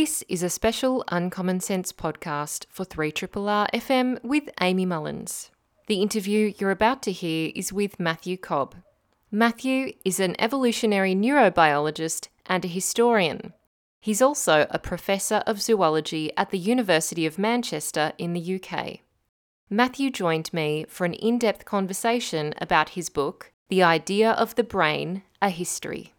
This is a special Uncommon Sense podcast for 3RRR FM with Amy Mullins. The interview you're about to hear is with Matthew Cobb. Matthew is an evolutionary neurobiologist and a historian. He's also a professor of zoology at the University of Manchester in the UK. Matthew joined me for an in depth conversation about his book, The Idea of the Brain A History.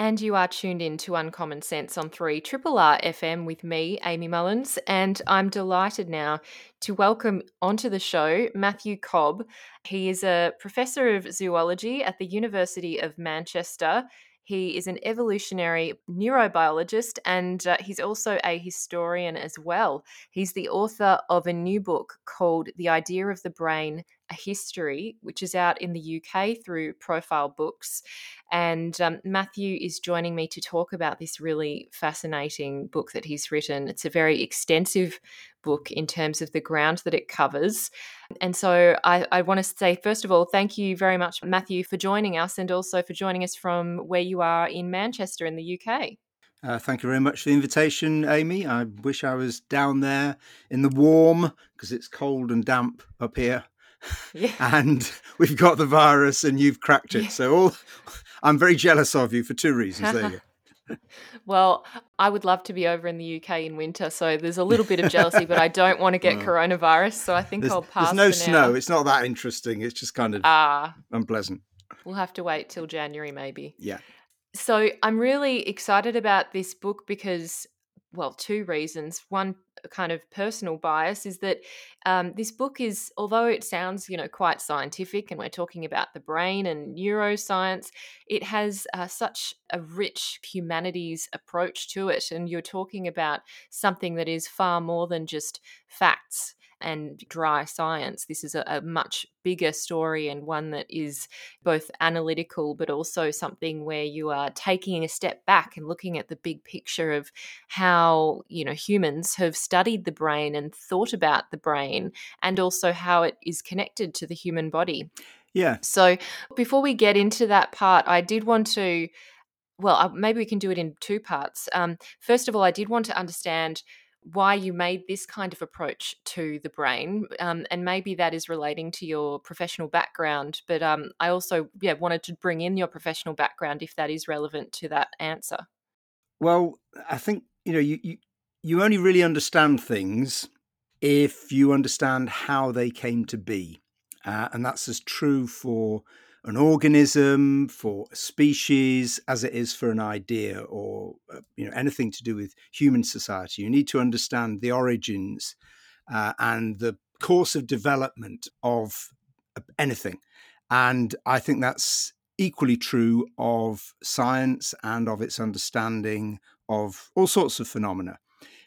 And you are tuned in to Uncommon Sense on 3 Triple R FM with me, Amy Mullins. And I'm delighted now to welcome onto the show Matthew Cobb. He is a professor of zoology at the University of Manchester. He is an evolutionary neurobiologist and uh, he's also a historian as well. He's the author of a new book called The Idea of the Brain A History, which is out in the UK through Profile Books. And um, Matthew is joining me to talk about this really fascinating book that he's written. It's a very extensive book in terms of the ground that it covers. And so I, I want to say, first of all, thank you very much, Matthew, for joining us and also for joining us from where you are in Manchester in the UK. Uh, thank you very much for the invitation, Amy. I wish I was down there in the warm because it's cold and damp up here. Yeah. and we've got the virus and you've cracked it. Yeah. So all, I'm very jealous of you for two reasons. There you go well, I would love to be over in the UK in winter, so there's a little bit of jealousy, but I don't want to get coronavirus, so I think I'll pass. There's no snow. It's not that interesting. It's just kind of ah, unpleasant. We'll have to wait till January, maybe. Yeah. So I'm really excited about this book because well, two reasons. One kind of personal bias is that um, this book is, although it sounds, you know, quite scientific, and we're talking about the brain and neuroscience, it has uh, such a rich humanities approach to it, and you're talking about something that is far more than just facts and dry science. This is a, a, much bigger story and one that is both analytical but also something where you are taking a step back and looking at the big picture of how, you know, humans have studied the brain and thought about the brain and also how it is connected to the human body. Yeah. So before we get into that part, I did want to well, uh, maybe we can do it in two parts. Um, first of all, I did want to understand why you made this kind of approach to the brain, um, and maybe that is relating to your professional background. But um, I also, yeah, wanted to bring in your professional background if that is relevant to that answer. Well, I think you know you you, you only really understand things if you understand how they came to be, uh, and that's as true for an organism, for a species, as it is for an idea or uh, you know anything to do with human society. You need to understand the origins uh, and the course of development of anything, and I think that's equally true of science and of its understanding of all sorts of phenomena,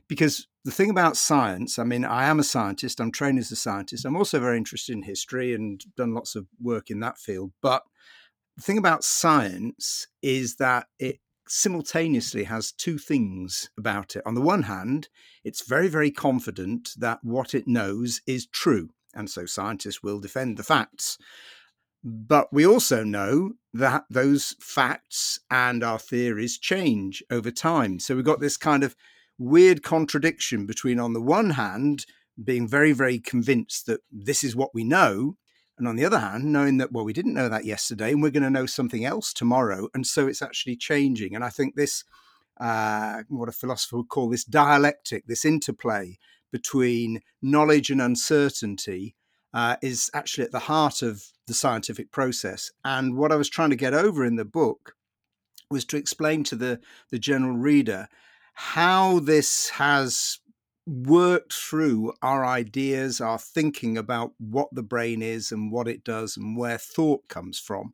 because the thing about science, I mean, I am a scientist, I'm trained as a scientist. I'm also very interested in history and done lots of work in that field. But the thing about science is that it simultaneously has two things about it. On the one hand, it's very, very confident that what it knows is true. And so scientists will defend the facts. But we also know that those facts and our theories change over time. So we've got this kind of weird contradiction between, on the one hand, being very, very convinced that this is what we know, and on the other hand, knowing that, well, we didn't know that yesterday and we're going to know something else tomorrow. And so it's actually changing. And I think this, uh, what a philosopher would call this dialectic, this interplay between knowledge and uncertainty, uh, is actually at the heart of the scientific process. And what I was trying to get over in the book was to explain to the, the general reader how this has worked through our ideas, our thinking about what the brain is and what it does and where thought comes from.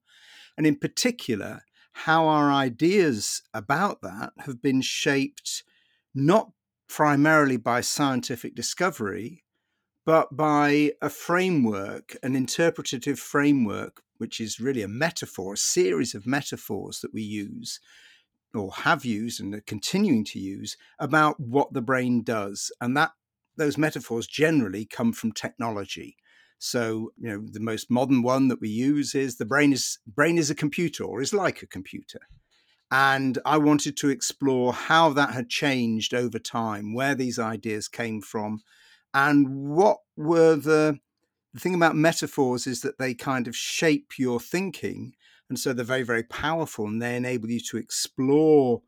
And in particular, how our ideas about that have been shaped not primarily by scientific discovery, but by a framework, an interpretative framework, which is really a metaphor, a series of metaphors that we use or have used and are continuing to use about what the brain does. And that those metaphors generally come from technology. So, you know, the most modern one that we use is the brain is brain is a computer or is like a computer. And I wanted to explore how that had changed over time, where these ideas came from, and what were the the thing about metaphors is that they kind of shape your thinking. And so they're very, very powerful and they enable you to explore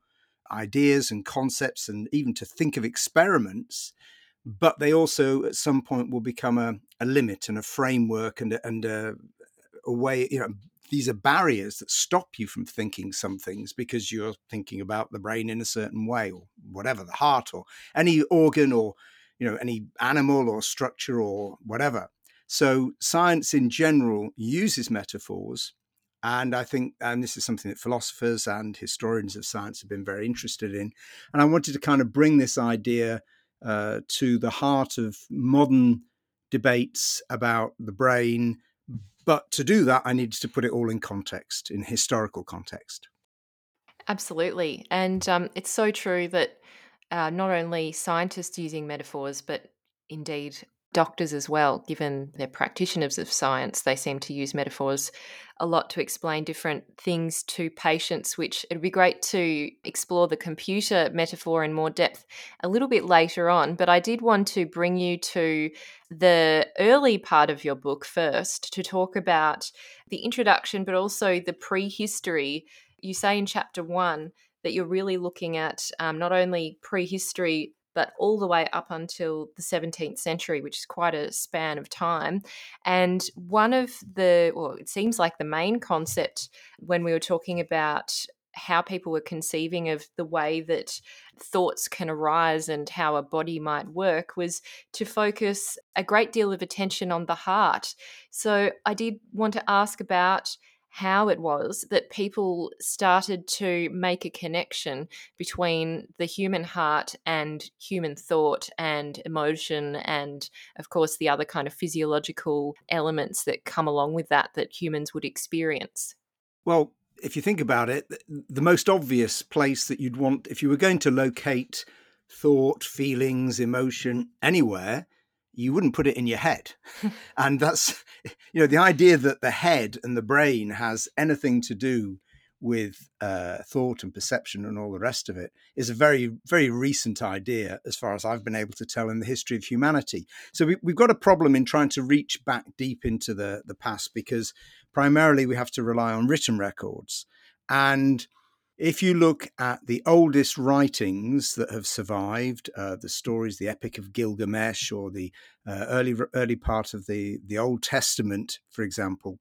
ideas and concepts and even to think of experiments. But they also, at some point, will become a, a limit and a framework and, a, and a, a way, you know, these are barriers that stop you from thinking some things because you're thinking about the brain in a certain way or whatever, the heart or any organ or, you know, any animal or structure or whatever. So science in general uses metaphors. And I think, and this is something that philosophers and historians of science have been very interested in. And I wanted to kind of bring this idea uh, to the heart of modern debates about the brain. But to do that, I needed to put it all in context, in historical context. Absolutely. And um, it's so true that uh, not only scientists using metaphors, but indeed doctors as well, given they're practitioners of science, they seem to use metaphors a lot to explain different things to patients, which it'd be great to explore the computer metaphor in more depth a little bit later on. But I did want to bring you to the early part of your book first to talk about the introduction, but also the prehistory. You say in chapter one that you're really looking at um, not only prehistory but all the way up until the 17th century, which is quite a span of time. And one of the, well, it seems like the main concept when we were talking about how people were conceiving of the way that thoughts can arise and how a body might work was to focus a great deal of attention on the heart. So I did want to ask about how it was that people started to make a connection between the human heart and human thought and emotion and of course the other kind of physiological elements that come along with that that humans would experience. Well if you think about it the most obvious place that you'd want if you were going to locate thought feelings emotion anywhere you wouldn't put it in your head. and that's, you know, the idea that the head and the brain has anything to do with uh, thought and perception and all the rest of it is a very, very recent idea, as far as I've been able to tell in the history of humanity. So we, have got a problem in trying to reach back deep into the, the past because primarily we have to rely on written records. And if you look at the oldest writings that have survived, uh, the stories, the Epic of Gilgamesh, or the uh, early early part of the the Old Testament, for example,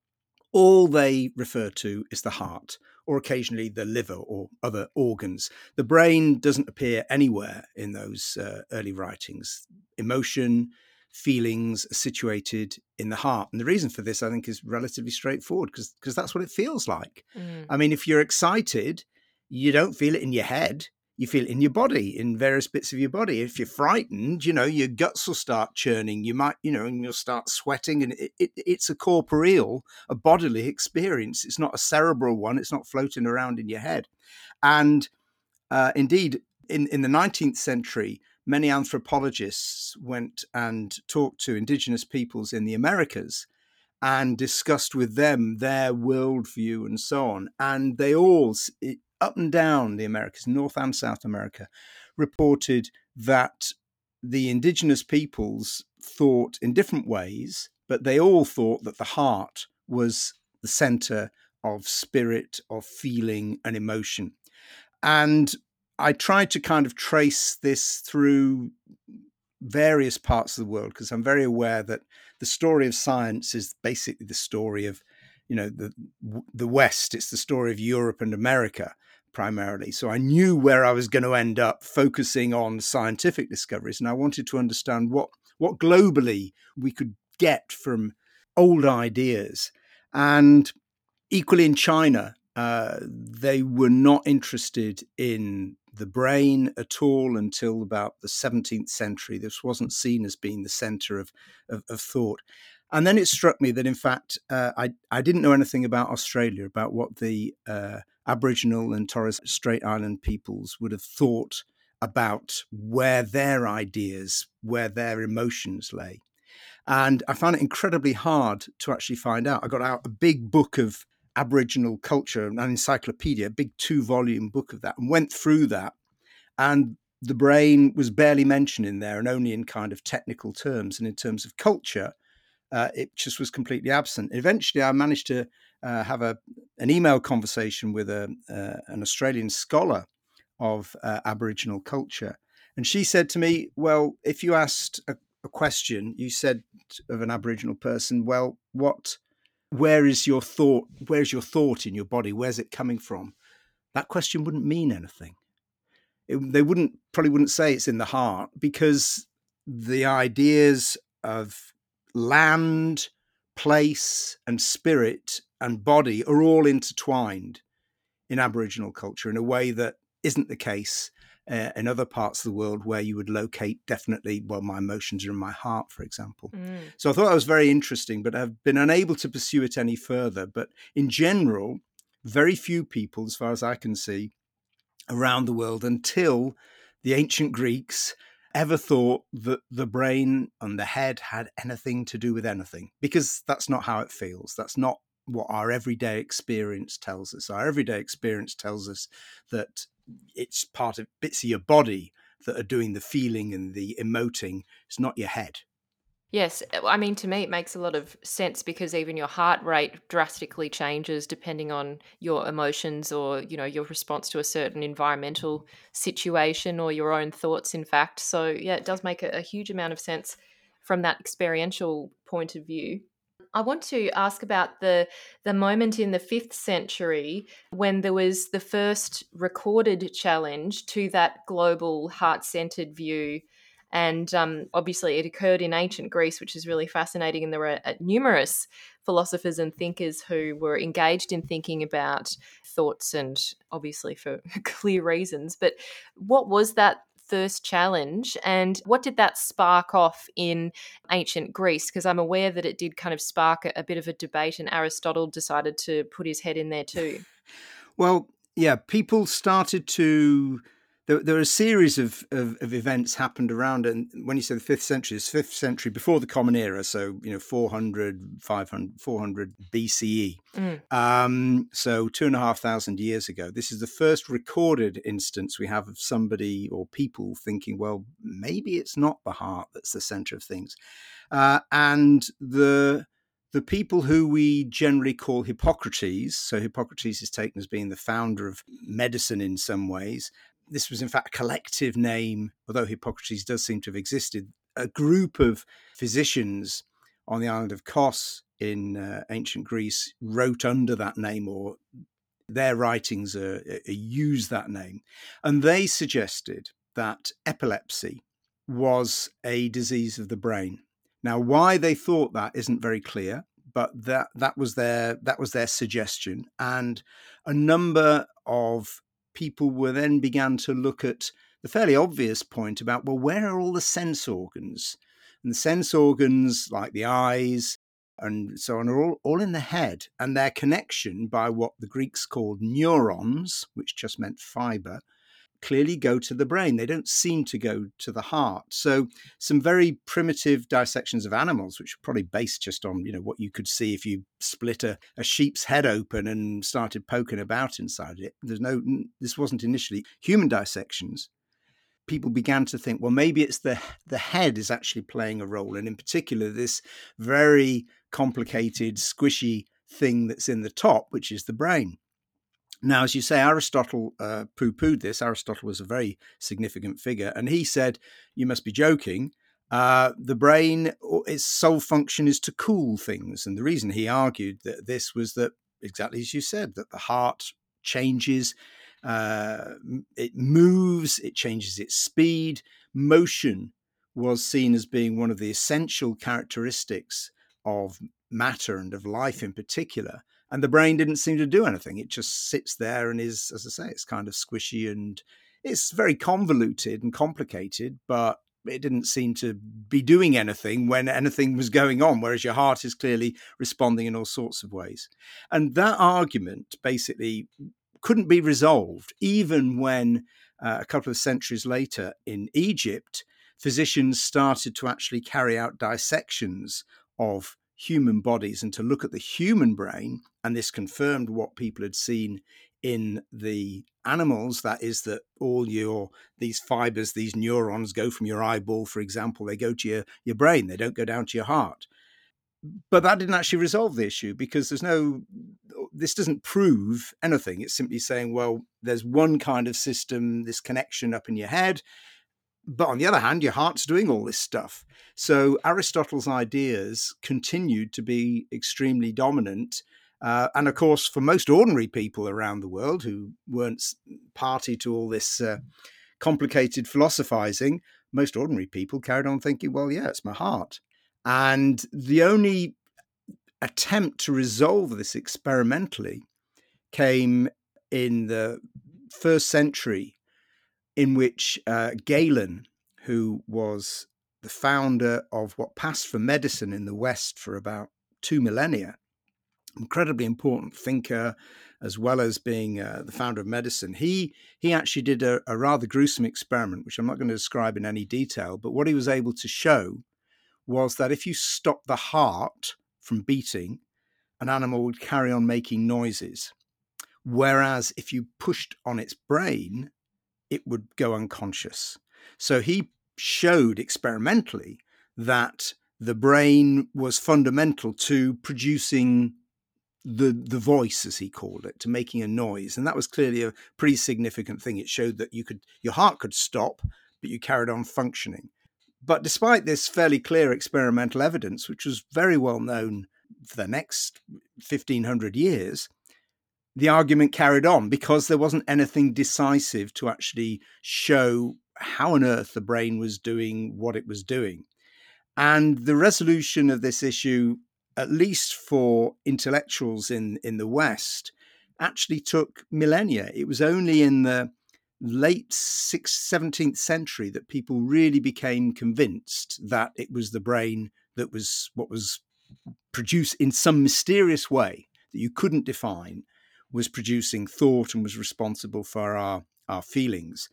all they refer to is the heart, or occasionally the liver or other organs. The brain doesn't appear anywhere in those uh, early writings. Emotion, feelings are situated in the heart. And the reason for this, I think, is relatively straightforward because that's what it feels like. Mm. I mean, if you're excited, you don't feel it in your head you feel it in your body in various bits of your body. If you're frightened you know your guts will start churning you might you know and you'll start sweating and it, it, it's a corporeal a bodily experience. It's not a cerebral one it's not floating around in your head. And uh, indeed in, in the 19th century many anthropologists went and talked to indigenous peoples in the americas and discussed with them their worldview and so on. And they all, up and down the Americas, North and South America, reported that the indigenous peoples thought in different ways, but they all thought that the heart was the center of spirit, of feeling, and emotion. And I tried to kind of trace this through various parts of the world because I'm very aware that the story of science is basically the story of, you know, the the West. It's the story of Europe and America primarily. So I knew where I was going to end up focusing on scientific discoveries, and I wanted to understand what what globally we could get from old ideas. And equally in China, uh, they were not interested in the brain at all until about the 17th century. This wasn't seen as being the center of, of, of thought. And then it struck me that, in fact, uh, I, I didn't know anything about Australia, about what the uh, Aboriginal and Torres Strait Island peoples would have thought about where their ideas, where their emotions lay. And I found it incredibly hard to actually find out. I got out a big book of Aboriginal culture, an encyclopedia, a big two volume book of that, and went through that. And the brain was barely mentioned in there and only in kind of technical terms. And in terms of culture, uh, it just was completely absent. Eventually, I managed to uh, have a an email conversation with a uh, an Australian scholar of uh, Aboriginal culture, and she said to me, "Well, if you asked a, a question, you said of an Aboriginal person, well, what, where is your thought? Where's your thought in your body? Where's it coming from? That question wouldn't mean anything. It, they wouldn't probably wouldn't say it's in the heart because the ideas of land, place, and spirit and body are all intertwined in Aboriginal culture in a way that isn't the case uh, in other parts of the world where you would locate definitely, well, my emotions are in my heart, for example. Mm. So I thought that was very interesting, but I've been unable to pursue it any further. But in general, very few people, as far as I can see, around the world until the ancient Greeks ever thought that the brain and the head had anything to do with anything because that's not how it feels. That's not what our everyday experience tells us. Our everyday experience tells us that it's part of bits of your body that are doing the feeling and the emoting. It's not your head. Yes, uh, I mean to me it makes a lot of sense because even your heart rate drastically changes depending on your emotions or you know your response to a certain environmental situation or your own thoughts in fact. So yeah, it does make a, a huge amount of sense from that experiential point of view. I want to ask about the the moment in the 5th century when there was the first recorded challenge to that global heart-centered view and um, obviously, it occurred in ancient Greece, which is really fascinating. And there were uh, numerous philosophers and thinkers who were engaged in thinking about thoughts, and obviously for clear reasons. But what was that first challenge and what did that spark off in ancient Greece? Because I'm aware that it did kind of spark a, a, bit of a debate, and Aristotle decided to put his head in there too. Well, yeah, people started to there, there are a series of, of, of, events happened around and when you say the fifth century it's fifth century before the common era so you know 400 500 400 bce mm. um, so two and a half thousand years ago. This is the first recorded instance we have of somebody or people thinking well maybe it's not the heart that's the center of things. Uh, and the the people who we generally call Hippocrates, so Hippocrates is taken as being the founder of medicine in some ways, this was in fact a collective name, although Hippocrates does seem to have existed, a group of physicians on the island of Kos in uh, ancient Greece wrote under that name or their writings uh, use that name. And they suggested that epilepsy was a disease of the brain. Now, why they thought that isn't very clear, but that that was their that was their suggestion, and a number of people were then began to look at the fairly obvious point about well, where are all the sense organs? And the sense organs, like the eyes and so on, are all, all in the head, and their connection by what the Greeks called neurons, which just meant fiber, clearly go to the brain. They don't seem to go to the heart. So some very primitive dissections of animals, which are probably based just on you know what you could see if you split a, a sheep's head open and started poking about inside it. There's no this wasn't initially human dissections. People began to think, well, maybe it's the the head is actually playing a role, and in particular, this very complicated, squishy thing that's in the top, which is the brain. Now, as you say, Aristotle uh, poo pooed this. Aristotle was a very significant figure, and he said, You must be joking. Uh, the brain, its sole function is to cool things. And the reason he argued that this was that, exactly as you said, that the heart changes, uh, it moves, it changes its speed. Motion was seen as being one of the essential characteristics of matter and of life in particular and the brain didn't seem to do anything. It just sits there and is, as I say, it's kind of squishy and it's very convoluted and complicated, but it didn't seem to be doing anything when anything was going on, whereas your heart is clearly responding in all sorts of ways. And that argument basically couldn't be resolved, even when uh, a couple of centuries later in Egypt, physicians started to actually carry out dissections of human bodies and to look at the human brain, and this confirmed what people had seen in the animals that is that all your these fibers these neurons go from your eyeball for example they go to your, your brain they don't go down to your heart. But that didn't actually resolve the issue because there's no this doesn't prove anything. It's simply saying well there's one kind of system this connection up in your head but on the other hand your heart's doing all this stuff so aristotle's ideas continued to be extremely dominant uh, and of course, for most ordinary people around the world who weren't party to all this uh, complicated philosophizing, most ordinary people carried on thinking, well, yeah, it's my heart. And the only attempt to resolve this experimentally came in the first century, in which uh, Galen, who was the founder of what passed for medicine in the West for about two millennia, incredibly important thinker as well as being uh, the founder of medicine he he actually did a, a, rather gruesome experiment which i'm not going to describe in any detail but what he was able to show was that if you stop the heart from beating an animal would carry on making noises. Whereas if you pushed on its brain it would go unconscious. So he showed experimentally that the brain was fundamental to producing the the voice as he called it to making a noise. And that was clearly a pretty significant thing. It showed that you could your heart could stop but you carried on functioning. But despite this fairly clear experimental evidence which was very well known for the next 1500 years the argument carried on because there wasn't anything decisive to actually show how on earth the brain was doing what it was doing and the resolution of this issue at least for intellectuals in, in the West, actually took millennia. It was only in the late 6th, 17th century that people really became convinced that it was the brain that was what was produced in some mysterious way that you couldn't define was producing thought and was responsible for our, our feelings.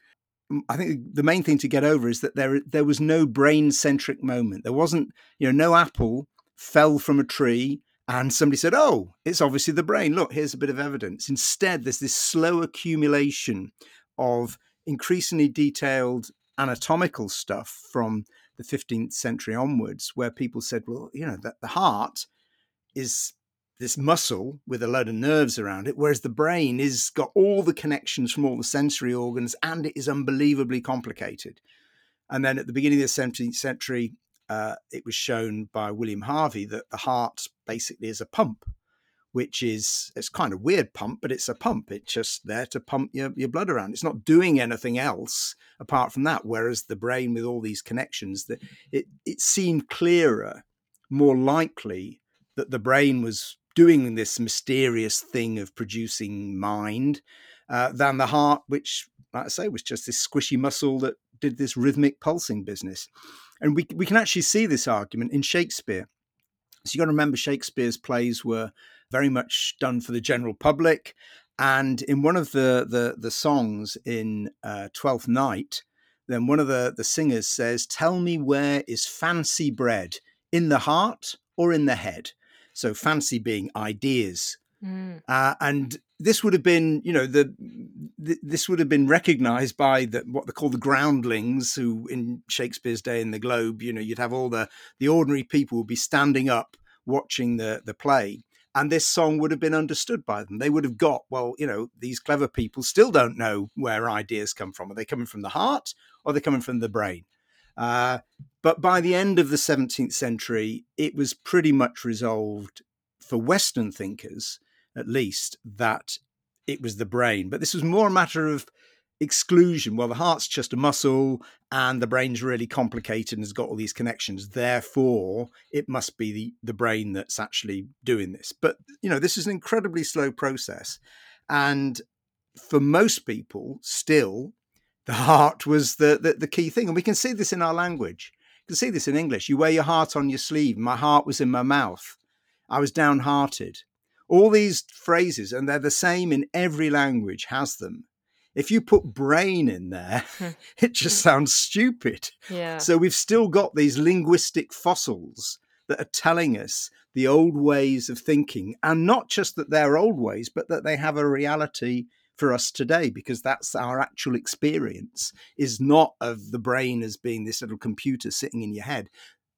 I think the main thing to get over is that there there was no brain centric moment. There wasn't, you know, no apple fell from a tree and somebody said, Oh, it's obviously the brain. Look, here's a bit of evidence. Instead, there's this slow accumulation of increasingly detailed anatomical stuff from the 15th century onwards, where people said, Well, you know, that the heart is this muscle with a load of nerves around it, whereas the brain is got all the connections from all the sensory organs and it is unbelievably complicated. And then at the beginning of the 17th century, uh, it was shown by William Harvey that the heart basically is a pump, which is it's kind of weird pump, but it's a pump. It's just there to pump your, your blood around. It's not doing anything else apart from that. Whereas the brain, with all these connections, that it it seemed clearer, more likely that the brain was doing this mysterious thing of producing mind uh, than the heart, which, like I say, was just this squishy muscle that did this rhythmic pulsing business. And we, we can actually see this argument in Shakespeare. So you got to remember Shakespeare's plays were very much done for the general public. And in one of the, the, the songs in uh, Twelfth Night, then one of the, the singers says, Tell me where is fancy bred, in the heart or in the head? So fancy being ideas. Mm. Uh, and this would have been, you know, the, the this would have been recognised by the, what they call the groundlings, who in Shakespeare's day in the Globe, you know, you'd have all the the ordinary people would be standing up watching the the play, and this song would have been understood by them. They would have got, well, you know, these clever people still don't know where ideas come from. Are they coming from the heart or are they coming from the brain? Uh, but by the end of the 17th century, it was pretty much resolved for Western thinkers at least, that it was the brain. But this was more a matter of exclusion. Well, the heart's just a muscle and the brain's really complicated and has got all these connections. Therefore, it must be the, the brain that's actually doing this. But, you know, this is an incredibly slow process. And for most people, still, the heart was the, the, the key thing. And we can see this in our language. You can see this in English. You wear your heart on your sleeve. My heart was in my mouth. I was downhearted all these phrases, and they're the same in every language, has them. If you put brain in there, it just sounds stupid. Yeah. So we've still got these linguistic fossils that are telling us the old ways of thinking, and not just that they're old ways, but that they have a reality for us today because that's our actual experience is not of the brain as being this little computer sitting in your head.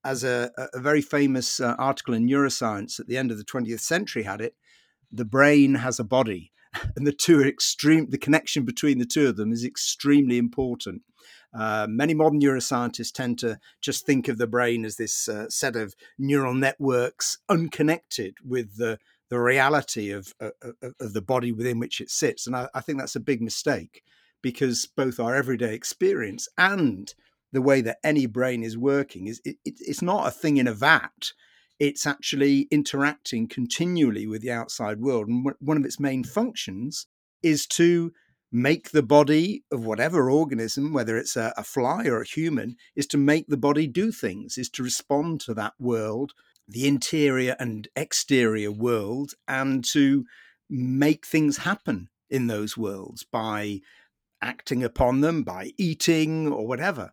As a, a very famous uh, article in neuroscience at the end of the 20th century had it the brain has a body and the two are extreme the connection between the two of them is extremely important uh, many modern neuroscientists tend to just think of the brain as this uh, set of neural networks unconnected with the the reality of, of, of the body within which it sits. And I, I, think that's a big mistake because both our everyday experience and the way that any brain is working is it, it, it's not a thing in a vat. It's actually interacting continually with the outside world. And one of its main functions is to make the body of whatever organism, whether it's a, a fly or a human, is to make the body do things, is to respond to that world the interior and exterior world and to make things happen in those worlds by acting upon them, by eating or whatever.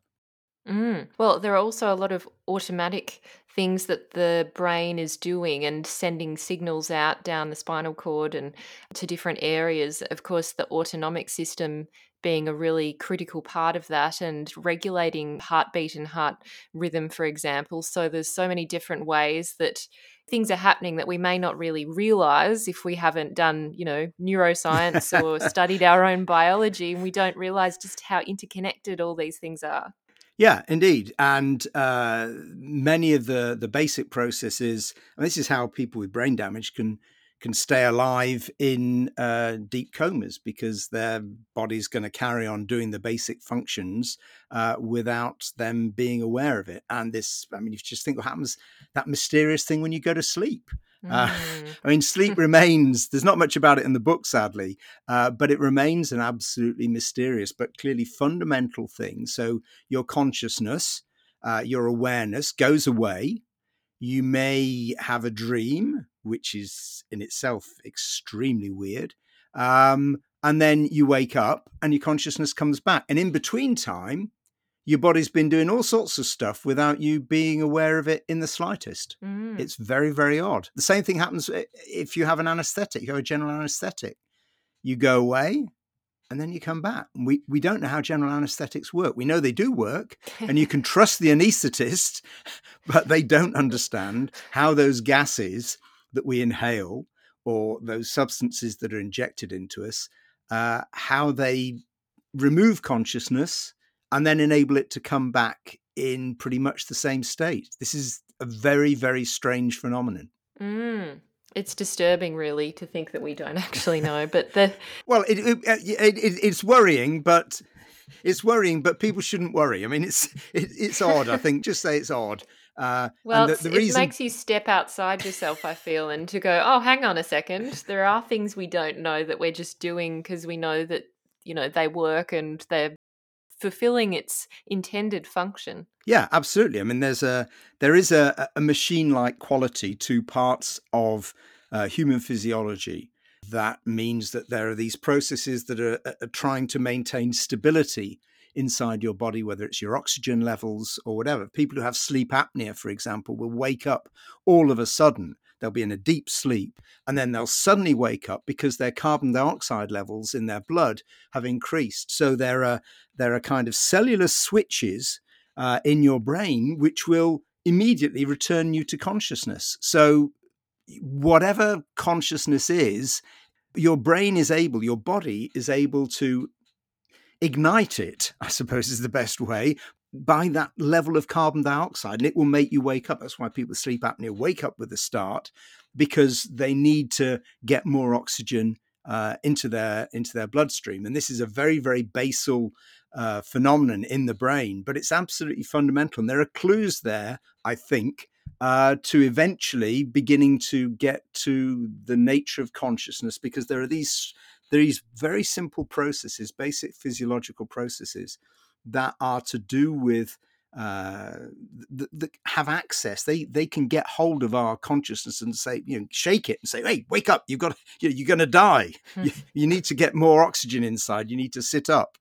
Mm. Well, there are also a lot of automatic things that the brain is doing and sending signals out down the spinal cord and to different areas. Of course, the autonomic system being a really critical part of that and regulating heartbeat and heart rhythm, for example. So there's so many different ways that things are happening that we may not really realize if we haven't done, you know, neuroscience or studied our own biology and we don't realize just how interconnected all these things are. Yeah, indeed, and uh, many of the the basic processes. And this is how people with brain damage can can stay alive in uh, deep comas because their body's going to carry on doing the basic functions uh, without them being aware of it. And this, I mean, you just think what happens that mysterious thing when you go to sleep. Uh, mm. I mean, sleep remains, there's not much about it in the book, sadly, uh, but it remains an absolutely mysterious, but clearly fundamental thing. So your consciousness, uh, your awareness goes away. You may have a dream which is in itself extremely weird. Um, and then you wake up and your consciousness comes back. And in between time, your body's been doing all sorts of stuff without you being aware of it in the slightest. Mm. It's very, very odd. The same thing happens eh, if you have an anesthetic, you have a general anesthetic. You go away and then you come back. We, we don't know how general anesthetics work. We know they do work, and you can trust the anesthetist, but they don't understand how those gases that we inhale or those substances that are injected into us, uh, how they remove consciousness and then enable it to come back in pretty much the same state. This is a very, very strange phenomenon. Mm. It's disturbing, really, to think that we don't actually know. But the well, it, it, it, it's worrying, but it's worrying. But people shouldn't worry. I mean, it's it's odd. I think just say it's odd. Uh, well, the, the reason... it makes you step outside yourself, I feel, and to go, oh, hang on a second. There are things we don't know that we're just doing because we know that, you know, they work and they're fulfilling its intended function. Yeah, absolutely. I mean, there's a there is a, a machine-like quality to parts of uh, human physiology that means that there are these processes that are, are trying to maintain stability inside your body, whether it's your oxygen levels or whatever. People who have sleep apnea, for example, will wake up all of a sudden. They'll be in a deep sleep and then they'll suddenly wake up because their carbon dioxide levels in their blood have increased. So there are there are kind of cellular switches uh, in your brain which will immediately return you to consciousness. So whatever consciousness is, your brain is able, your body is able to ignite it, I suppose is the best way, by that level of carbon dioxide. And it will make you wake up. That's why people sleep apnea wake up with a start because they need to get more oxygen uh, into their into their bloodstream. And this is a very, very basal uh, phenomenon in the brain, but it's absolutely fundamental. And there are clues there, I think, uh, to eventually beginning to get to the nature of consciousness because there are these these very simple processes, basic physiological processes that are to do with uh, that, have access. They they can get hold of our consciousness and say, you know, shake it and say, "Hey, wake up! You've got you you're going to die. you, hmm. you, need to get more oxygen inside. You need to sit up."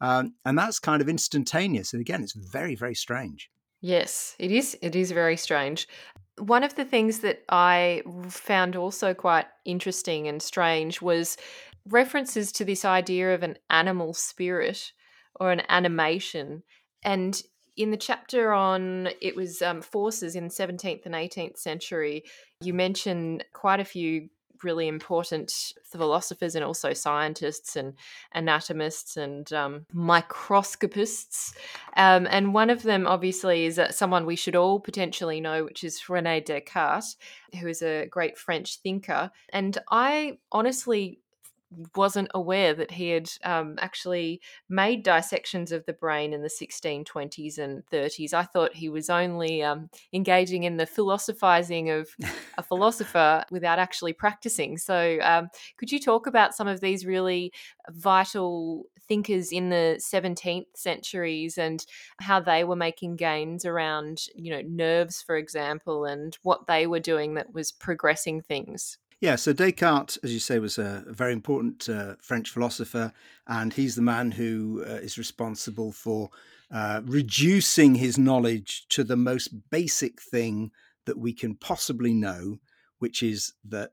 Um, and that's kind of instantaneous. And again, it's very very strange. Yes, it is. It is very strange. One of the things that I found also quite interesting and strange was references to this idea of an animal spirit or an animation. And in the chapter on it was um, forces in 17th and 18th century, you mention quite a few really important philosophers and also scientists and anatomists and um, microscopists. Um, and one of them, obviously, is someone we should all potentially know, which is Rene Descartes, who is a great French thinker. And I honestly wasn't aware that he had um, actually made dissections of the brain in the 1620s and 30s. I thought he was only um, engaging in the philosophizing of a philosopher without actually practicing. So, um, could you talk about some of these really vital thinkers in the 17th centuries and how they were making gains around, you know, nerves, for example, and what they were doing that was progressing things? Yeah, so Descartes, as you say, was a, very important uh, French philosopher, and he's the man who uh, is responsible for uh, reducing his knowledge to the most basic thing that we can possibly know, which is that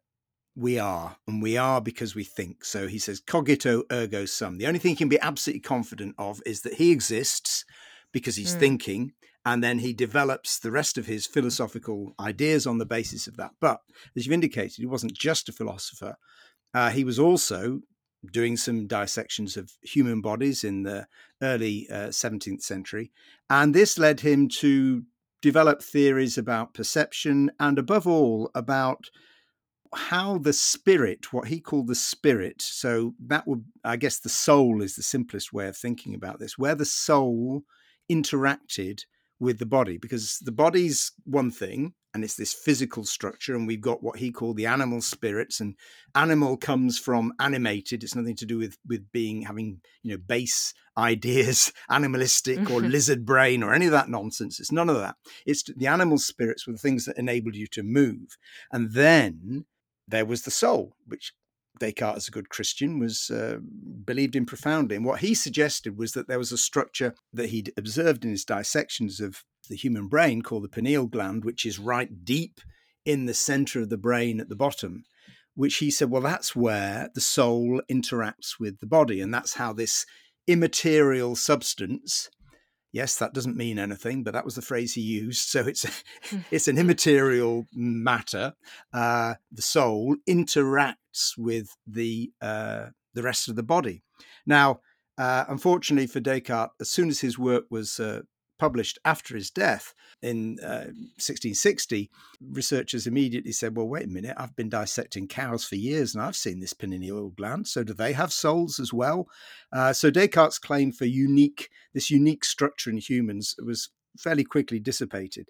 we are, and we are because we think. So he says, cogito ergo sum. The only thing he can be absolutely confident of is that he exists because he's mm. thinking and then he develops the rest of his philosophical ideas on the basis of that. But as you've indicated, he wasn't just a philosopher. Uh, he was also doing some dissections of human bodies in the early uh, 17th century. And this led him to develop theories about perception and, above all, about how the spirit, what he called the spirit, so that would, I guess, the soul is the simplest way of thinking about this, where the soul interacted with the body because the body's one thing and it's this physical structure and we've got what he called the animal spirits and animal comes from animated. It's nothing to do with with being having you know base ideas animalistic or mm-hmm. lizard brain or any of that nonsense. It's none of that. It's the animal spirits were the things that enabled you to move. And then there was the soul which Descartes, as a good Christian, was uh, believed in profoundly. And what he suggested was that there was a structure that he'd observed in his dissections of the human brain called the pineal gland, which is right deep in the center of the brain at the bottom, which he said, well, that's where the soul interacts with the body. And that's how this immaterial substance Yes, that doesn't mean anything, but that was the phrase he used. So it's hmm. it's an immaterial matter. Uh, the soul interacts with the uh, the rest of the body. Now, uh, unfortunately for Descartes, as soon as his work was uh, published after his death in uh, 1660, researchers immediately said, Well, wait a minute, I've been dissecting cows for years and I've seen this pineal gland. So, do they have souls as well? Uh, so, Descartes' claim for unique, this unique structure in humans was fairly quickly dissipated.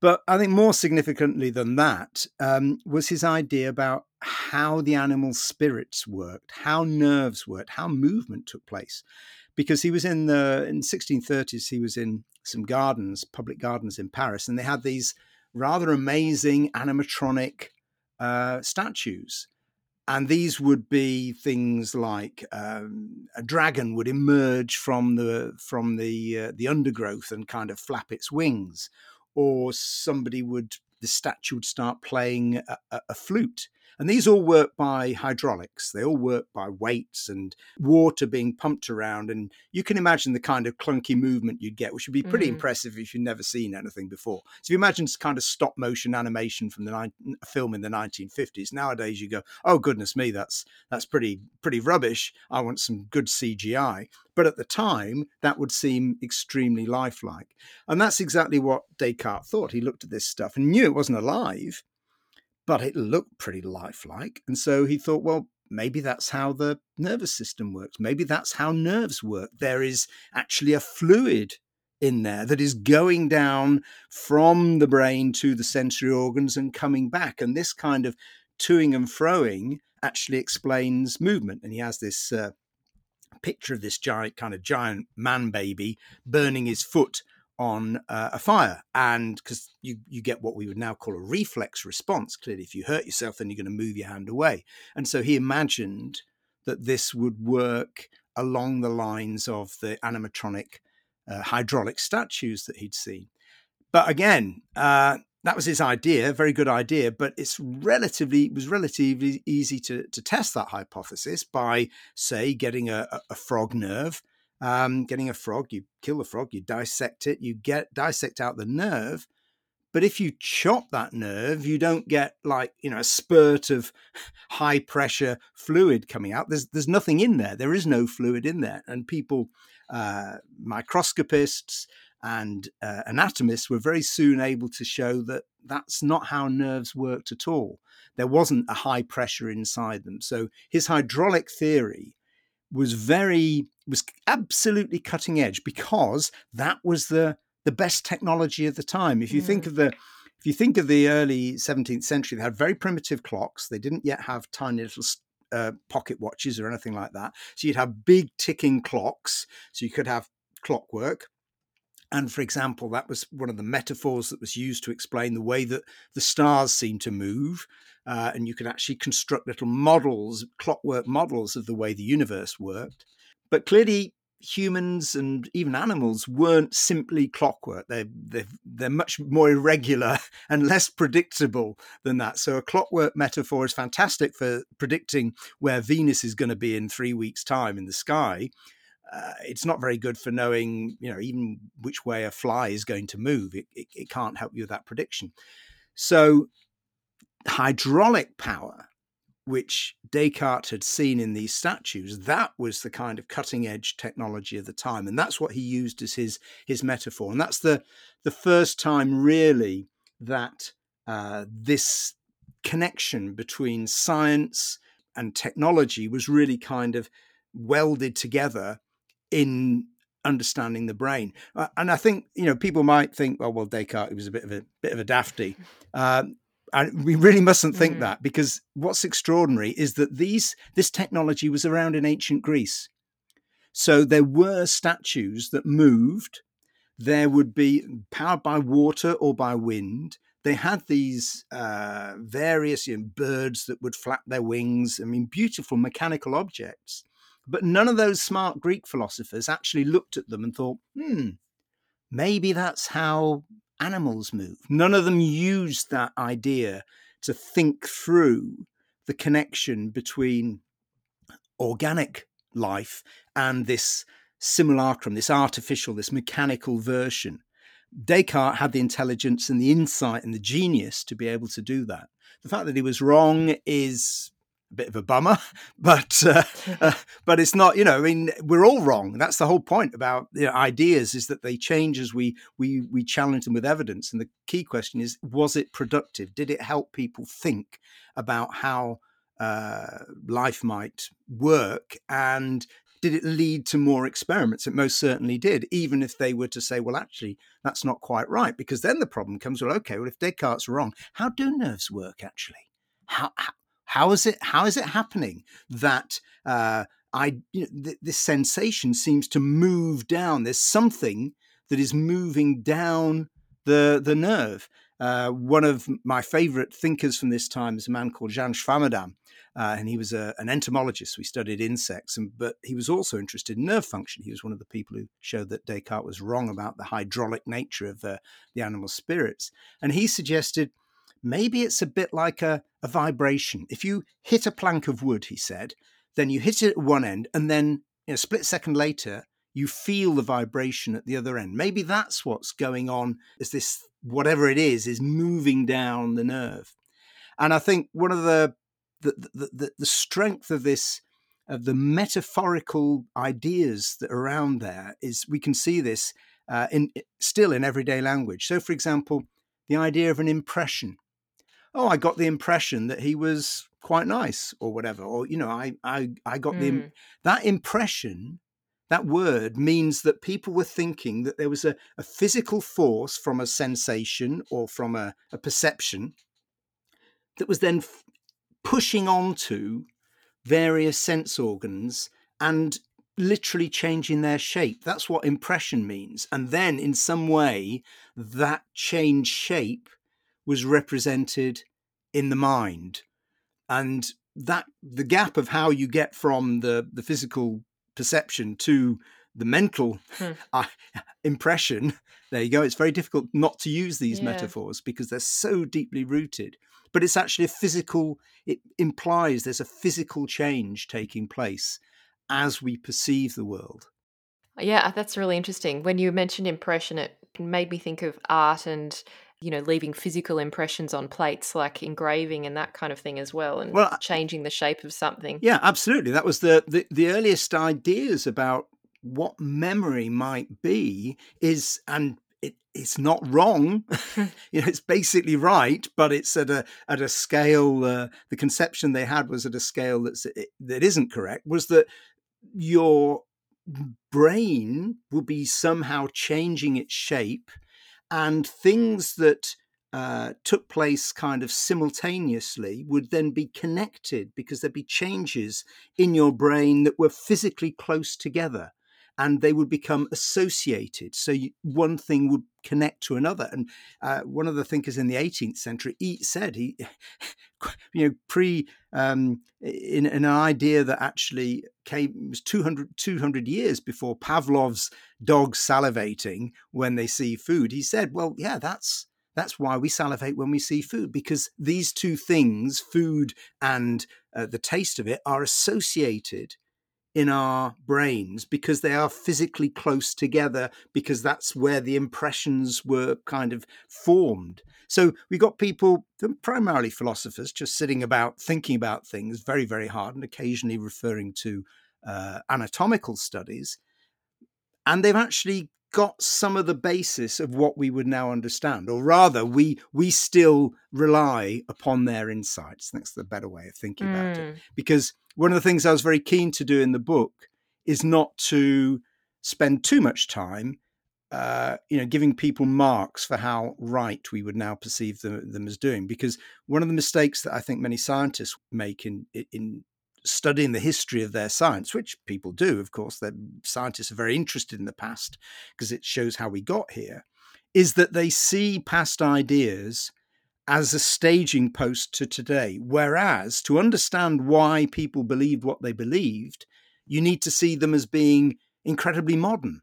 But I think more significantly than that um, was his idea about how the animal spirits worked, how nerves worked, how movement took place. Because he was in the in 1630s he was in some gardens public gardens in paris and they had these rather amazing animatronic uh, statues. And these would be things like um, a dragon would emerge from the from the uh, the undergrowth and kind of flap its wings or somebody would the statue would start playing a, a, a flute and these all work by hydraulics. They all work by weights and water being pumped around. And you can imagine the kind of clunky movement you'd get, which would be pretty mm impressive if you'd never seen anything before. So if you imagine kind of stop motion animation from the ni- film in the 1950s, nowadays you go, oh goodness me, that's that's pretty pretty rubbish. I want some good CGI. But at the time, that would seem extremely lifelike. And that's exactly what Descartes thought. He looked at this stuff and knew it wasn't alive, but it looked pretty lifelike. And so he thought, well, maybe that's how the nervous system works. Maybe that's how nerves work. There is actually a fluid in there that is going down from the brain to the sensory organs and coming back. And this kind of toing and froing actually explains movement. And he has this uh, picture of this giant, kind of giant man baby burning his foot on uh, a fire and because you you get what we would now call a reflex response. Clearly if you hurt yourself then you're going to move your hand away. And so he imagined that this would work along the lines of the animatronic uh, hydraulic statues that he'd seen. But again uh, that was his idea, very good idea, but it's relatively it was relatively easy to to test that hypothesis by, say, getting a, a frog nerve, um, getting a frog, you kill the frog, you dissect it, you get dissect out the nerve, but if you chop that nerve, you don't get like, you know, a spurt of high pressure fluid coming out. There's there's nothing in there. There is no fluid in there. And people, uh, microscopists and uh, anatomists were very soon able to show that that's not how nerves worked at all. There wasn't a high pressure inside them. So his hydraulic theory was very was absolutely cutting edge because that was the the best technology of the time. If you mm. think of the if you think of the early 17th century, they had very primitive clocks. They didn't yet have tiny little uh, pocket watches or anything like that. So you'd have big ticking clocks. So you could have clockwork. And for example, that was one of the metaphors that was used to explain the way that the stars seem to move. Uh, and you could actually construct little models, clockwork models of the way the universe worked. But clearly, humans and even animals weren't simply clockwork. They they're, they're much more irregular and less predictable than that. So a clockwork metaphor is fantastic for predicting where Venus is going to be in three weeks' time in the sky. Uh, it's not very good for knowing, you know, even which way a fly is going to move. It, it, it can't help you with that prediction. So hydraulic power which Descartes had seen in these statues, that was the kind of cutting edge technology of the time. And that's what he used as his, his metaphor. And that's the, the first time, really, that uh, this connection between science and technology was really kind of welded together in understanding the brain. Uh, and I think you know people might think, oh well, Descartes was a bit of a bit of a dafty. Um, and we really mustn't think mm. that because what's extraordinary is that these this technology was around in ancient Greece. So there were statues that moved. There would be powered by water or by wind. They had these uh, various you know, birds that would flap their wings. I mean, beautiful mechanical objects. But none of those smart Greek philosophers actually looked at them and thought, hmm, maybe that's how animals move. None of them used that idea to think through the connection between organic life and this simulacrum, this artificial, this mechanical version. Descartes had the intelligence and the insight and the genius to be able to do that. The fact that he was wrong is a bit of a bummer, but uh, uh, but it's not. You know, I mean, we're all wrong. That's the whole point about you know, ideas is that they change as we we we challenge them with evidence. And the key question is: Was it productive? Did it help people think about how uh, life might work? And did it lead to more experiments? It most certainly did, even if they were to say, well, actually, that's not quite right. Because then the problem comes, well, okay, well, if Descartes' wrong, how do nerves work actually? How, how, how is it? How is it happening that uh, I you know, th- this sensation seems to move down? There's something that is moving down the the nerve. Uh, one of my favorite thinkers from this time is a man called Jan Swammerdam, uh, and he was a, an entomologist. We studied insects, and, but he was also interested in nerve function. He was one of the people who showed that Descartes was wrong about the hydraulic nature of the, the animal spirits. And he suggested maybe it's a bit like a, a vibration. If you hit a plank of wood, he said, then you hit it at one end, and then you a split second later, you feel the vibration at the other end. Maybe that's what's going on as this, whatever it is, is moving down the nerve. And I think one of the the, the, the, the strength of this of the metaphorical ideas that are around there is we can see this uh, in still in everyday language. So, for example, the idea of an impression oh, I got the impression that he was quite nice or whatever, or you know, I I I got mm. the that impression. That word means that people were thinking that there was a, a physical force from a sensation or from a, a perception that was then f- pushing onto various sense organs and literally changing their shape. That's what impression means. And then, in some way, that changed shape was represented in the mind and that the gap of how you get from the the physical perception to the mental hmm. uh, impression. There you go. It's very difficult not to use these yeah. metaphors because they're so deeply rooted. But it's actually a physical, it implies there's a physical change taking place as we perceive the world. Yeah, that's really interesting. When you mentioned impression, it made me think of art and you know leaving physical impressions on plates like engraving and that kind of thing as well and well, changing the shape of something. Yeah absolutely. That was the, the the earliest ideas about what memory might be is and it, it's not wrong. You know it's basically right but it's at a at a scale uh, the conception they had was at a scale that's that isn't correct was that your brain will be somehow changing its shape and things that uh, took place kind of simultaneously would then be connected because there'd be changes in your brain that were physically close together and they would become associated. So you, one thing would connect to another. And uh, one of the thinkers in the 18th century he said he, you know, pre um, in, in, an idea that actually came was 200, 200 years before Pavlov's dogs salivating when they see food. He said, well, yeah, that's that's why we salivate when we see food because these two things, food and uh, the taste of it, are associated in our brains because they are physically close together because that's where the impressions were kind of formed so we got people primarily philosophers just sitting about thinking about things very very hard and occasionally referring to uh, anatomical studies and they've actually got some of the basis of what we would now understand or rather we we still rely upon their insights that's the better way of thinking mm. about it mm. because one of the things I was very keen to do in the book is not to spend too much time, uh, you know, giving people marks for how right we would now perceive them, them, as doing. Because one of the mistakes that I think many scientists make in in studying the history of their science, which people do, of course, that scientists are very interested in the past because it shows how we got here, is that they see past ideas as a staging post to today. Whereas to understand why people believed what they believed, you need to see them as being incredibly modern.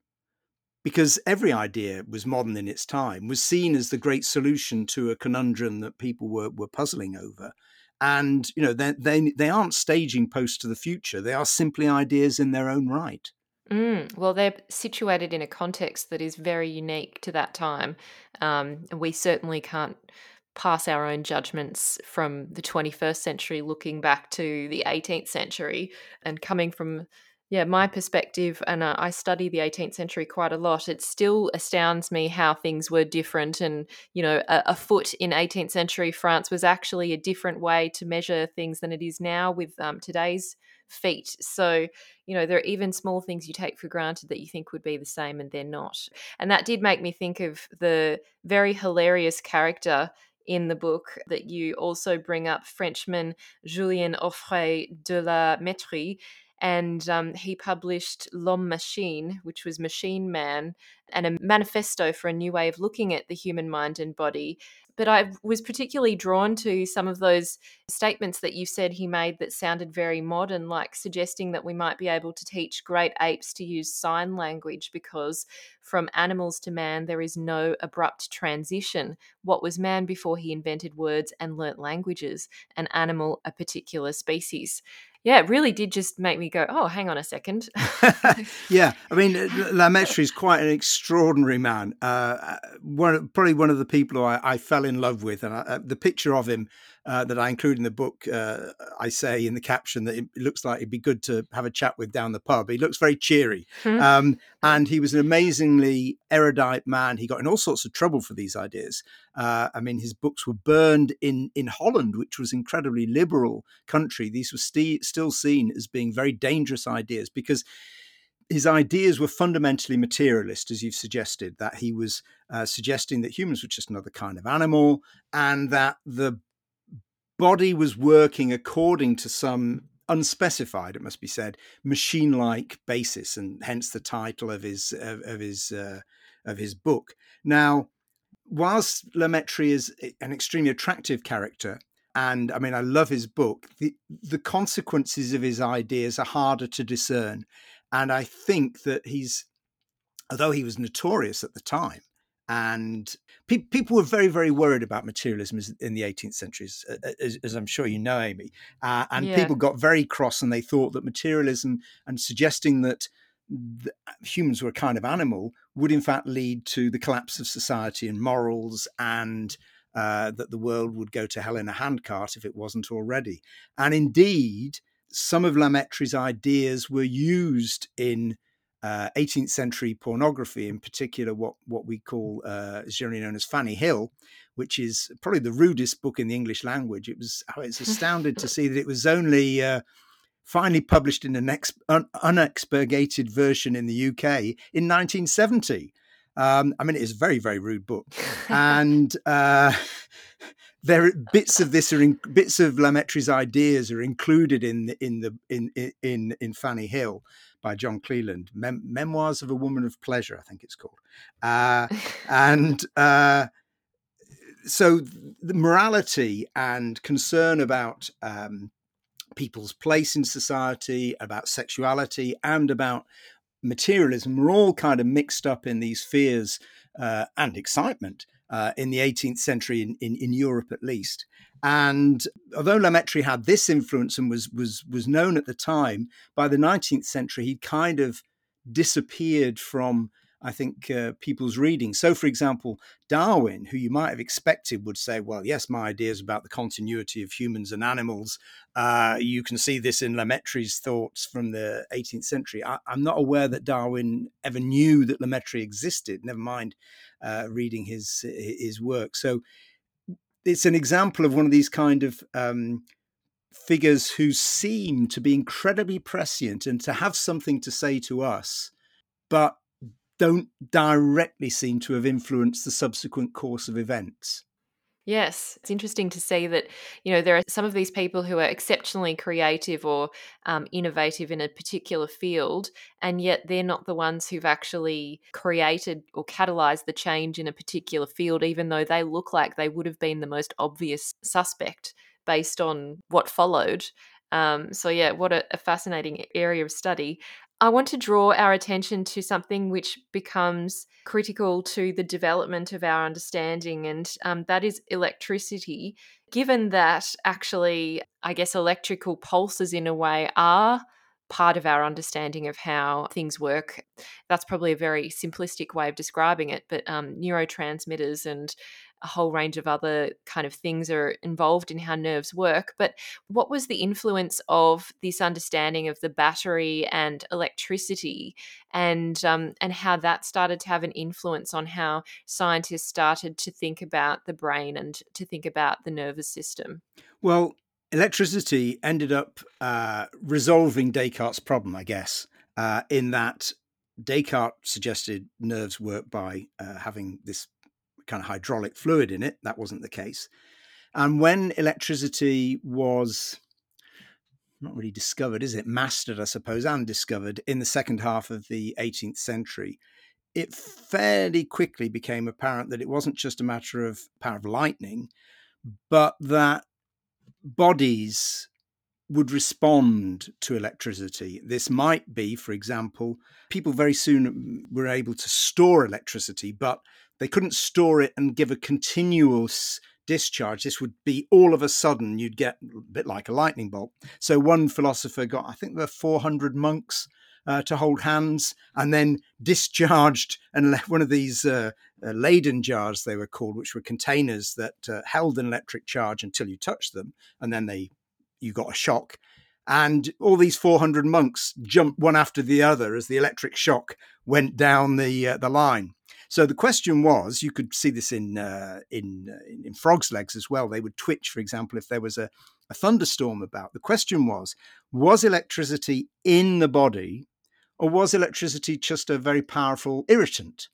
Because every idea was modern in its time, was seen as the great solution to a conundrum that people were, were puzzling over. And, you know, they, they, they aren't staging posts to the future. They are simply ideas in their own right. Mm, well, they're situated in a context that is very unique to that time. Um, we certainly can't pass our own judgments from the 21st century looking back to the 18th century and coming from yeah my perspective and uh, i study the 18th century quite a lot it still astounds me how things were different and you know a, a, foot in 18th century france was actually a different way to measure things than it is now with um, today's feet. So you know there are even small things you take for granted that you think would be the same and they're not. And that did make me think of the very hilarious character in the book that you also bring up Frenchman Julien Offray de la Mettrie. And um, he published L'Homme Machine, which was Machine Man, and a manifesto for a new way of looking at the human mind and body. But I was particularly drawn to some of those statements that you said he made that sounded very modern, like suggesting that we might be able to teach great apes to use sign language because from animals to man, there is no abrupt transition. What was man before he invented words and learnt languages? An animal, a particular species yeah, it really did just make me go, oh, hang on a second. yeah, I mean, La Mettrie is quite an extraordinary man. Uh, uh, one, probably one of the people I, I fell in love with, and I, uh, the picture of him uh, that I include in the book, uh, I say in the caption that it looks like it'd be good to have a chat with down the pub. He looks very cheery, mm-hmm. um, and he was an amazingly erudite man. He got in all sorts of trouble for these ideas. Uh, I mean, his books were burned in in Holland, which was an incredibly liberal country. These were st- still seen as being very dangerous ideas because his ideas were fundamentally materialist, as you've suggested, that he was uh, suggesting that humans were just another kind of animal and that the body was working according to some unspecified, it must be said, machine-like basis, and hence the title of his of, of his uh, of his book. Now, whilst La Mettrie is an extremely attractive character, and I mean, I love his book. The the consequences of his ideas are harder to discern, And I think that he's, although he was notorious at the time, and pe- people were very, very worried about materialism in the 18th century, as, as I'm sure you know, Amy. Uh, and yeah. people got very cross and they thought that materialism and suggesting that humans were a kind of animal would in fact lead to the collapse of society and morals and uh, that the world would go to hell in a handcart if it wasn't already. And indeed, some of La Mettrie's ideas were used in uh, 18th century pornography, in particular, what, what we call uh, generally known as Fanny Hill, which is probably the rudest book in the English language. It was I was astounded to see that it was only uh, finally published in an ex- un- unexpurgated version in the UK in 1970. Um, I mean, it is a very, very rude book, and uh, there bits of this are in, bits of La Mettrie's ideas are included in the, in the in in in Fanny Hill by John Cleland, Mem- Memoirs of a Woman of Pleasure, I think it's called, uh, and. Uh, so the morality and concern about um, people's place in society, about sexuality, and about materialism were all kind of mixed up in these fears uh, and excitement uh, in the 18th century in, in, in, Europe at least. And although La Mettrie had this influence and was was was known at the time, by the 19th century he'd kind of disappeared from I think, uh, people's reading. So, for example, Darwin, who you might have expected would say, well, yes, my ideas about the continuity of humans and animals, uh, you can see this in La Mettrie's thoughts from the 18th century. I, am not aware that Darwin ever knew that La Mettrie existed, never mind uh, reading his, his work. So, it's an example of one of these kind of um, figures who seem to be incredibly prescient and to have something to say to us, but don't directly seem to have influenced the subsequent course of events. Yes, it's interesting to see that you know there are some of these people who are exceptionally creative or um, innovative in a particular field, and yet they're not the ones who've actually created or catalyzed the change in a particular field, even though they look like they would have been the most obvious suspect based on what followed. Um, so yeah, what a, a, fascinating area of study. I want to draw our attention to something which becomes critical to the development of our understanding, and um, that is electricity. Given that actually, I guess electrical pulses in a way are part of our understanding of how things work. That's probably a very simplistic way of describing it, but um, neurotransmitters and a whole range of other kind of things are involved in how nerves work. But what was the influence of this understanding of the battery and electricity, and um, and how that started to have an influence on how scientists started to think about the brain and to think about the nervous system? Well, electricity ended up uh, resolving Descartes' problem, I guess, uh, in that Descartes suggested nerves work by uh, having this kind of hydraulic fluid in it. That wasn't the case. And when electricity was not really discovered, is it? Mastered, I suppose, and discovered in the second half of the 18th century, it fairly quickly became apparent that it wasn't just a matter of power of lightning, but that bodies would respond to electricity. This might be, for example, people very soon were able to store electricity, but they couldn't store it and give a continuous discharge. This would be all of a sudden you'd get a bit like a lightning bolt. So one philosopher got, I think were 400 monks uh, to hold hands and then discharged and left one of these uh, uh, Leyden jars, they were called, which were containers that uh, held an electric charge until you touched them. And then they, you got a shock and all these 400 monks jumped one after the other as the electric shock went down the uh, the line. So the question was, you could see this in uh, in, uh, in frogs' legs as well. They would twitch, for example, if there was a, a thunderstorm about. The question was, was electricity in the body, or was electricity just a very powerful irritant?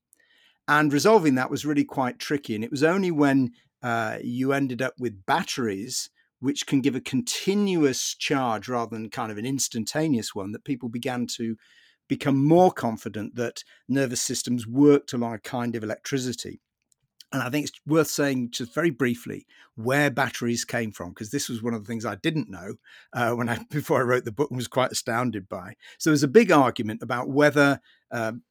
And resolving that was really quite tricky. And it was only when uh, you ended up with batteries which can give a continuous charge rather than kind of an instantaneous one that people began to become more confident that nervous systems worked along a kind of electricity. And I think it's worth saying just very briefly where batteries came from, because this was one of the things I didn't know uh, when I before I wrote the book and was quite astounded by. So there's a big argument about whether um,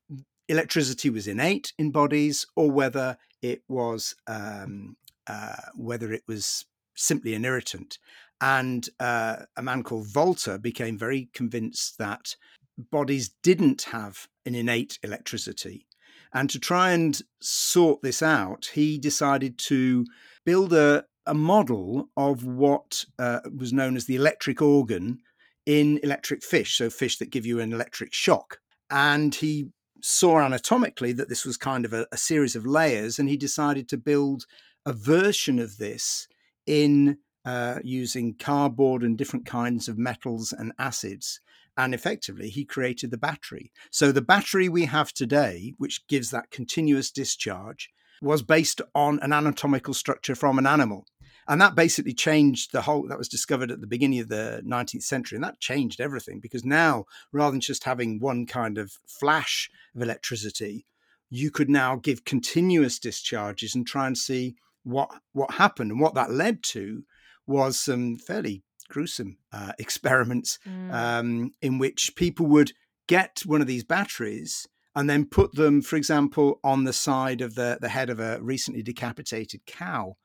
electricity was innate in bodies or whether it was um, uh, whether it was simply an irritant. And uh, a man called Volta became very convinced that bodies didn't have an innate electricity. And to try and sort this out, he decided to build a, a model of what uh, was known as the electric organ in electric fish, so fish that give you an electric shock. And he saw anatomically that this was kind of a, a series of layers, and he decided to build a version of this in uh, using cardboard and different kinds of metals and acids. And effectively, he created the battery. So, the battery we have today, which gives that continuous discharge, was based on an anatomical structure from an animal. And that basically changed the whole, that was discovered at the beginning of the 19th century. And that changed everything because now, rather than just having one kind of flash of electricity, you could now give continuous discharges and try and see what what happened and what that led to was some fairly gruesome uh, experiments mm. um, in which people would get one of these batteries and then put them, for example, on the side of the, the head of a recently decapitated cow.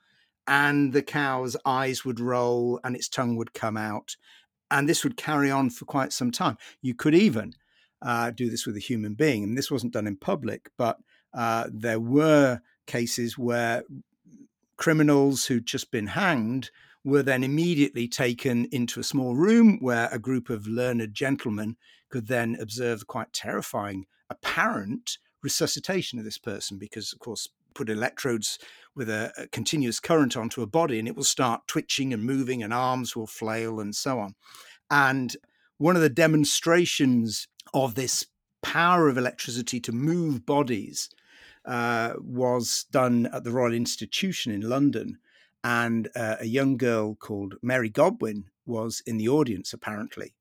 And the cow's eyes would roll and its tongue would come out. And this would carry on for quite some time. You could even uh, do this with a human being. And this wasn't done in public, but uh, there were cases where criminals who'd just been hanged were then immediately taken into a small room where a group of learned gentlemen could then observe the quite terrifying apparent resuscitation of this person because of course put electrodes with a, a, continuous current onto a body and it will start twitching and moving and arms will flail and so on. And one of the demonstrations of this power of electricity to move bodies uh, was done at the Royal Institution in London. And uh, a young girl called Mary Godwin was in the audience, apparently.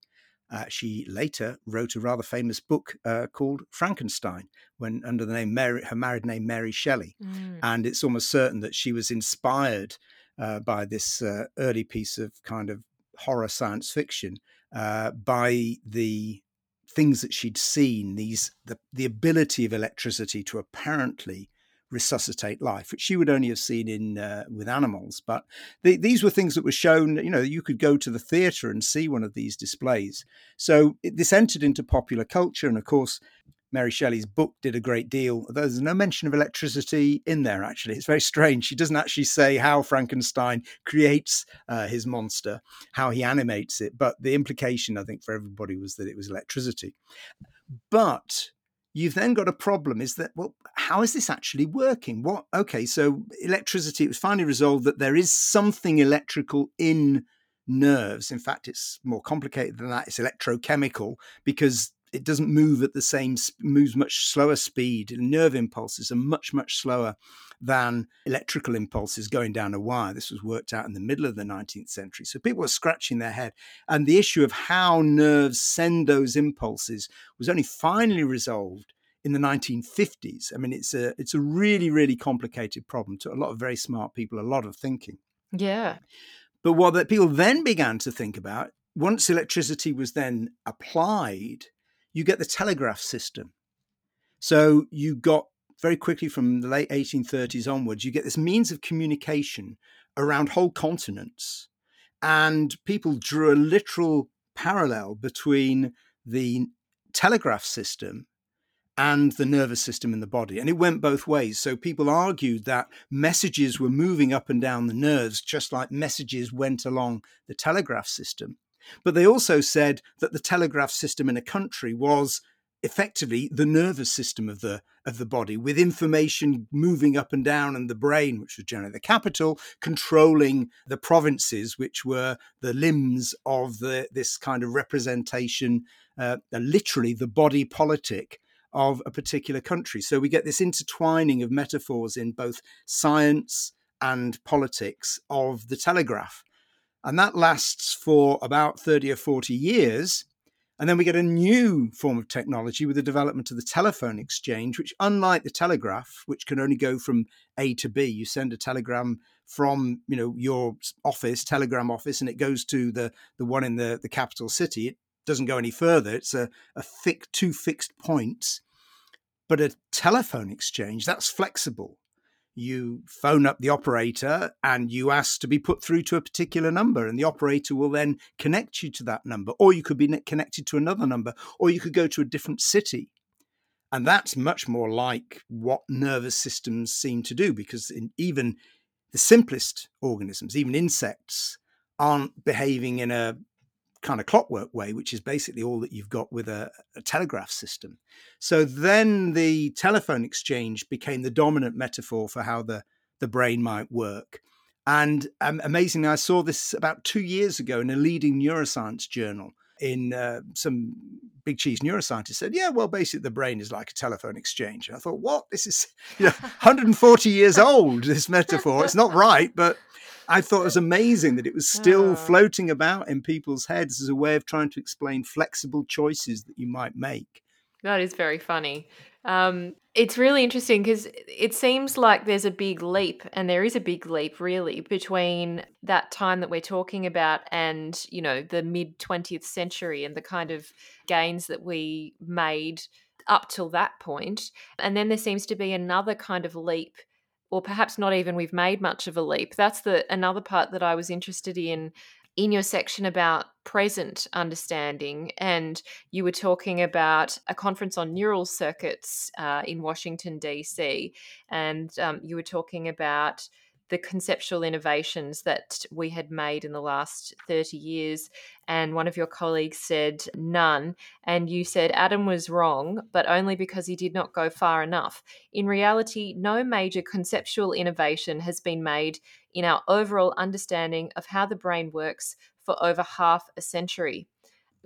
Uh, she later wrote a rather famous book uh, called Frankenstein, when under the name Mary, her married name Mary Shelley, mm. and it's almost certain that she was inspired uh, by this uh, early piece of kind of horror science fiction uh, by the things that she'd seen, these the, the ability of electricity to apparently resuscitate life, which she would only have seen in uh, with animals. But the, these were things that were shown. You know, you could go to the theatre and see one of these displays. So it, this entered into popular culture, and of course, Mary Shelley's book did a great deal. There's no mention of electricity in there, actually. It's very strange. She doesn't actually say how Frankenstein creates uh, his monster, how he animates it, but the implication, I think, for everybody was that it was electricity. But you've then got a problem is that, well, how is this actually working? What, okay, so electricity, it was finally resolved that there is something electrical in nerves. In fact, it's more complicated than that. It's electrochemical because it doesn't move at the same moves much slower speed nerve impulses are much much slower than electrical impulses going down a wire. This was worked out in the middle of the 19th century. So people were scratching their head and the issue of how nerves send those impulses was only finally resolved in the 1950s i mean it's a it's a really really complicated problem to a lot of very smart people a lot of thinking. Yeah. But what that people then began to think about once electricity was then applied you get the telegraph system. So you got very quickly from the late 1830s onwards, you get this means of communication around whole continents. And people drew a literal parallel between the telegraph system and the nervous system in the body. And it went both ways. So people argued that messages were moving up and down the nerves, just like messages went along the telegraph system. But they also said that the telegraph system in a country was effectively the nervous system of the of the body with information moving up and down and the brain which was generally the capital controlling the provinces which were the limbs of the this kind of representation uh, literally the body politic of a particular country. So we get this intertwining of metaphors in both science and politics of the telegraph and that lasts for about 30 or 40 years And then we get a new form of technology with the development of the telephone exchange, which, unlike the telegraph, which can only go from A to B, you send a telegram from you know your office, telegram office, and it goes to the the one in the the capital city. It doesn't go any further. It's a, a thick two fixed points. But a telephone exchange, that's flexible you phone up the operator and you ask to be put through to a particular number and the operator will then connect you to that number. Or you could be connected to another number or you could go to a different city. And that's much more like what nervous systems seem to do because even the simplest organisms even insects aren't behaving in a kind of clockwork way, which is basically all that you've got with a, a, telegraph system. So then the telephone exchange became the dominant metaphor for how the, the brain might work. And um, amazingly, I saw this about two years ago in a leading neuroscience journal. In uh, some big cheese neuroscientist said, "Yeah, well, basically, the brain is like a telephone exchange." And I thought, "What? This is you know, 140 years old. This metaphor. It's not right, but I thought it was amazing that it was still oh. floating about in people's heads as a way of trying to explain flexible choices that you might make. That is very funny. Um, it's really interesting because it seems like there's a big leap, and there is a big leap really between that time that we're talking about and you know the mid 20th century and the kind of gains that we made up till that point. point, and then there seems to be another kind of leap or perhaps not even we've made much of a leap. That's the another part that I was interested in in your section about present understanding, and you were talking about a conference on neural circuits uh, in Washington D.C., and um, you were talking about the conceptual innovations that we had made in the last 30 years. And one of your colleagues said none. And you said Adam was wrong, but only because he did not go far enough. In reality, no major conceptual innovation has been made in our overall understanding of how the brain works for over half a century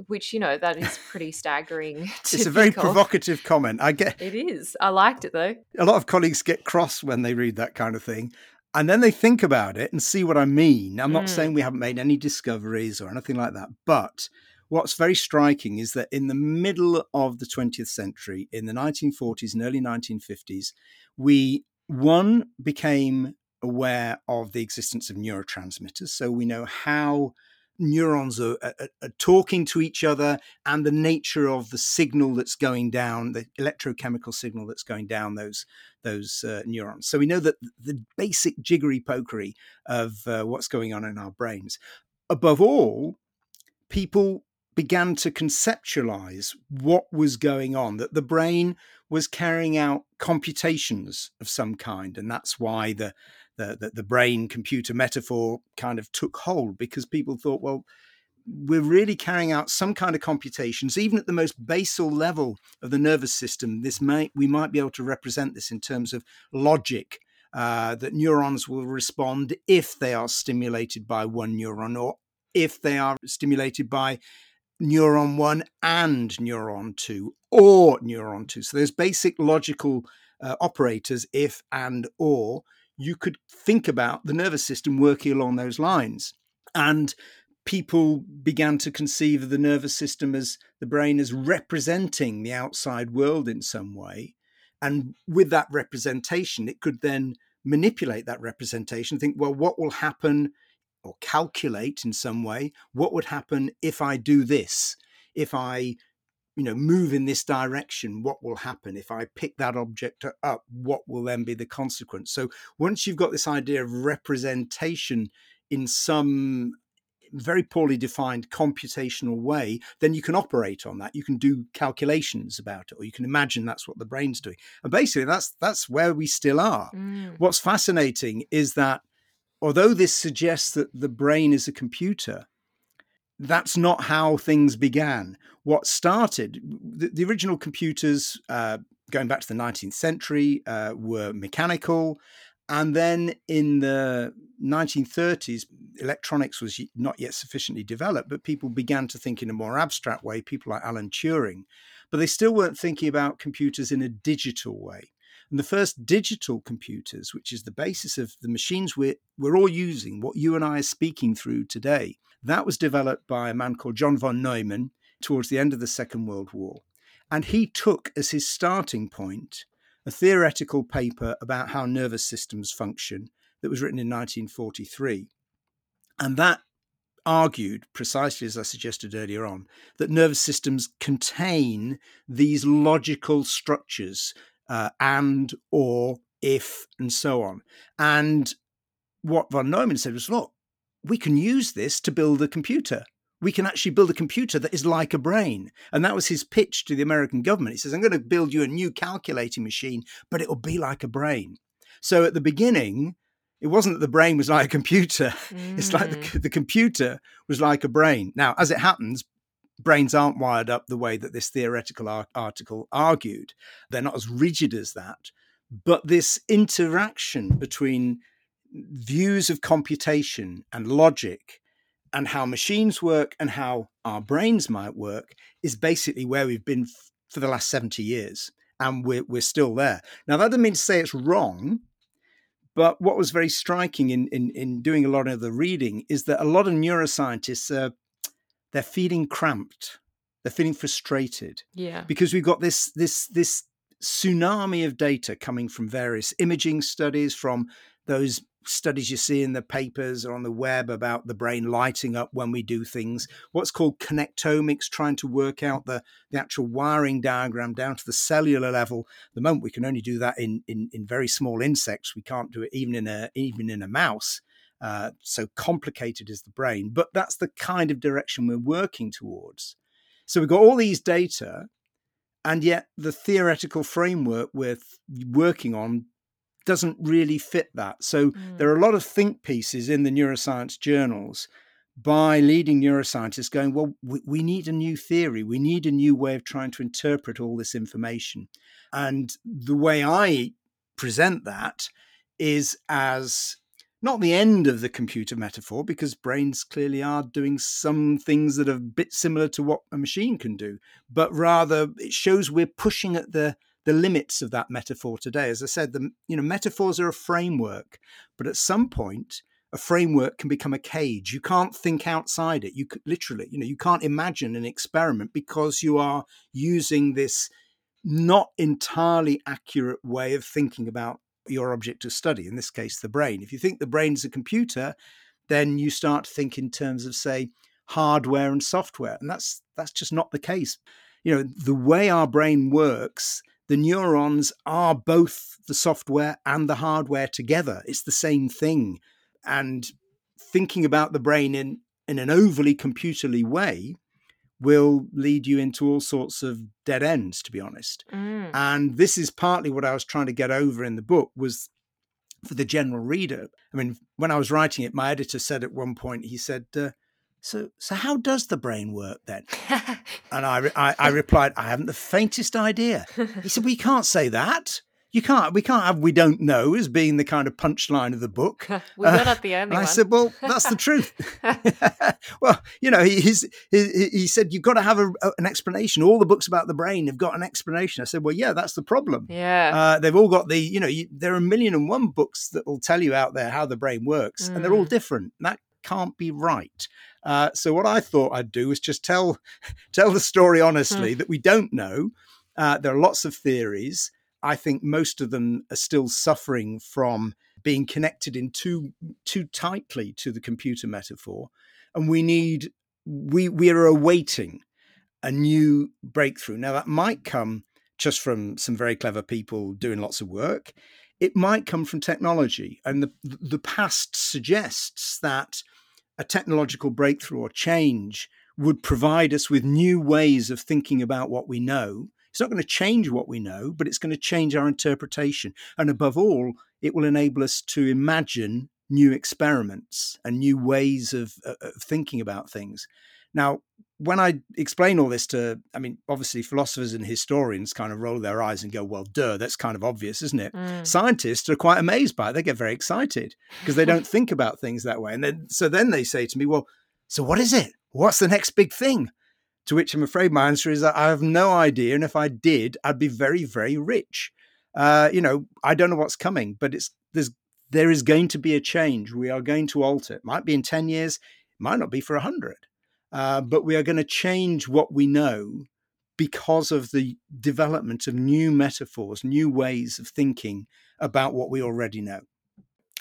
which you know that is pretty staggering. it's a very provocative comment. I get it is. I liked it though. A lot of colleagues get cross when they read that kind of thing, and then they think about it and see what I mean. I'm not mm. saying we haven't made any discoveries or anything like that, but what's very striking is that in the middle of the 20th century, in the 1940s and early 1950s, we one became aware of the existence of neurotransmitters. So we know how neurons are, are, are, talking to each other and the nature of the signal that's going down, the electrochemical signal that's going down those those uh, neurons. So we know that the basic jiggery pokery of uh, what's going on in our brains. Above all, people began to conceptualize what was going on, that the brain was carrying out computations of some kind. And that's why the the, the, the brain computer metaphor kind of took hold because people thought, well, we're really carrying out some kind of computations, even at the most basal level of the nervous system. This might we might be able to represent this in terms of logic. Uh, that neurons will respond if they are stimulated by one neuron or if they are stimulated by neuron one and neuron two or neuron two. So there's basic logical uh, operators if and or you could think about the nervous system working along those lines. And people began to conceive of the nervous system as the brain as representing the outside world in some way. And with that representation, it could then manipulate that representation, think, well, what will happen, or calculate in some way, what would happen if I do this? If I you know move in this direction what will happen? If i pick that object up what will then be the consequence? So once you've got this idea of representation in some very poorly defined computational way then you can operate on that. You can do calculations about it or you can imagine that's what the brain's doing. And basically that's that's where we still are. Mm. what's fascinating is that although this suggests that the brain is a computer that's not how things began. What started, the, the original computers, uh, going back to the 19th century, uh, were mechanical. And then in the 1930s, electronics was not yet sufficiently developed, but people began to think in a more abstract way, people like Alan Turing. But they still weren't thinking about computers in a digital way. And the first digital computers, which is the basis of the machines we're, we're all using, what you and I are speaking through today, that was developed by a man called John von Neumann towards the end of the Second World War. And he took as his starting point a theoretical paper about how nervous systems function that was written in 1943. And that argued, precisely as I suggested earlier on, that nervous systems contain these logical structures uh, and, or, if, and so on. And what von Neumann said was, look, we can use this to build a computer. We can actually build a computer that is like a brain. And that was his pitch to the American government. He says, I'm going to build you a new calculating machine, but it will be like a brain. So at the beginning, it wasn't that the brain was like a computer. Mm. It's like the, mm. the computer was like a brain. Now, as it happens, brains aren't wired up the way that this theoretical ar- article argued. They're not as rigid as that. But this interaction between views of computation and logic and how machines work and how our brains might work is basically where we've been f- for the last 70 years. And we're, we're still there. Now, that doesn't mean to say it's wrong but what was very striking in, in, in doing a lot of the reading is that a lot of neuroscientists are they're feeling cramped, they're feeling frustrated. Yeah. Because we've got this this this tsunami of data coming from various imaging studies, from those studies you see in the papers or on the web about the brain lighting up when we do things, what's called connectomics, trying to work out the, the actual wiring diagram down to the cellular level. the moment we can only do that in, in, in very small insects. We can't do it even in a even in a mouse. Uh, so complicated is the brain, but that's the kind of direction we're working towards. So we've got all these data, and yet the theoretical framework we're working on doesn't really fit that. So mm. there are a lot of think pieces in the neuroscience journals by leading neuroscientists going, well, we, we, need a new theory. We need a new way of trying to interpret all this information. And the way I present that is as not the end of the computer metaphor, because brains clearly are doing some things that are a bit similar to what a machine can do, but rather it shows we're pushing at the the limits of that metaphor today. As I said, the you know metaphors are a framework, but at some point a framework can become a cage. You can't think outside it. You could literally, you know, you can't imagine an experiment because you are using this not entirely accurate way of thinking about your object of study, in this case, the brain. If you think the brain is a computer, then you start to think in terms of, say, hardware and software. And that's that's just not the case. You know, the way our brain works the neurons are both the software and the hardware together. It's the same thing. And thinking about the brain in, in an overly computerly way will lead you into all sorts of dead ends, to be honest. Mm. And this is partly what I was trying to get over in the book was for the general reader. I mean, when I was writing it, my editor said at one point, he said, uh, so, so how does the brain work then? and I, I, I, replied, I haven't the faintest idea. He said, we can't say that. You can't. We can't have. We don't know as being the kind of punchline of the book. We're uh, not the only I said, well, that's the truth. well, you know, he, he, he said you've got to have a, an explanation. All the books about the brain have got an explanation. I said, well, yeah, that's the problem. Yeah, uh, they've all got the. You know, you, there are a million and one books that will tell you out there how the brain works, mm. and they're all mm. different. That can't be right. Uh, so what I thought I'd do is just tell tell the story honestly hmm. that we don't know. Uh, there are lots of theories. I think most of them are still suffering from being connected in too too tightly to the computer metaphor, and we need we we are awaiting a new breakthrough. Now that might come just from some very clever people doing lots of work. It might come from technology, and the the past suggests that a technological breakthrough or change would provide us with new ways of thinking about what we know. It's not going to change what we know, but it's going to change our interpretation. And above all, it will enable us to imagine new experiments and new ways of, uh, of thinking about things. Now, when I explain all this to, I mean, obviously philosophers and historians kind of roll their eyes and go, well, duh, that's kind of obvious, isn't it? Mm. Scientists are quite amazed by it. They get very excited because they don't think about things that way. And then, so then they say to me, well, so what is it? What's the next big thing? To which I'm afraid my answer is that I have no idea. And if I did, I'd be very, very rich. Uh, you know, I don't know what's coming, but it's, there's, there is going to be a change. We are going to alter. It might be in 10 years, it might not be for 100 uh, but we are going to change what we know because of the development of new metaphors, new ways of thinking about what we already know.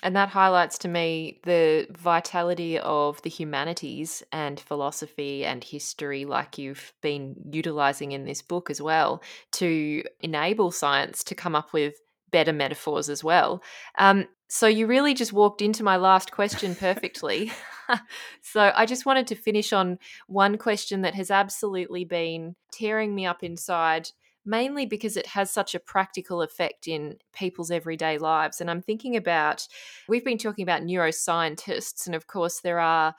And that highlights to me the vitality of the humanities and philosophy and history, like you've been utilizing in this book as well, to enable science to come up with better metaphors as well. Um, so you really just walked into my last question perfectly. so I just wanted to finish on one question that has absolutely been tearing me up inside mainly because it has such a practical effect in people's everyday lives. And I'm thinking about, we've been talking about neuroscientists, and of course, there are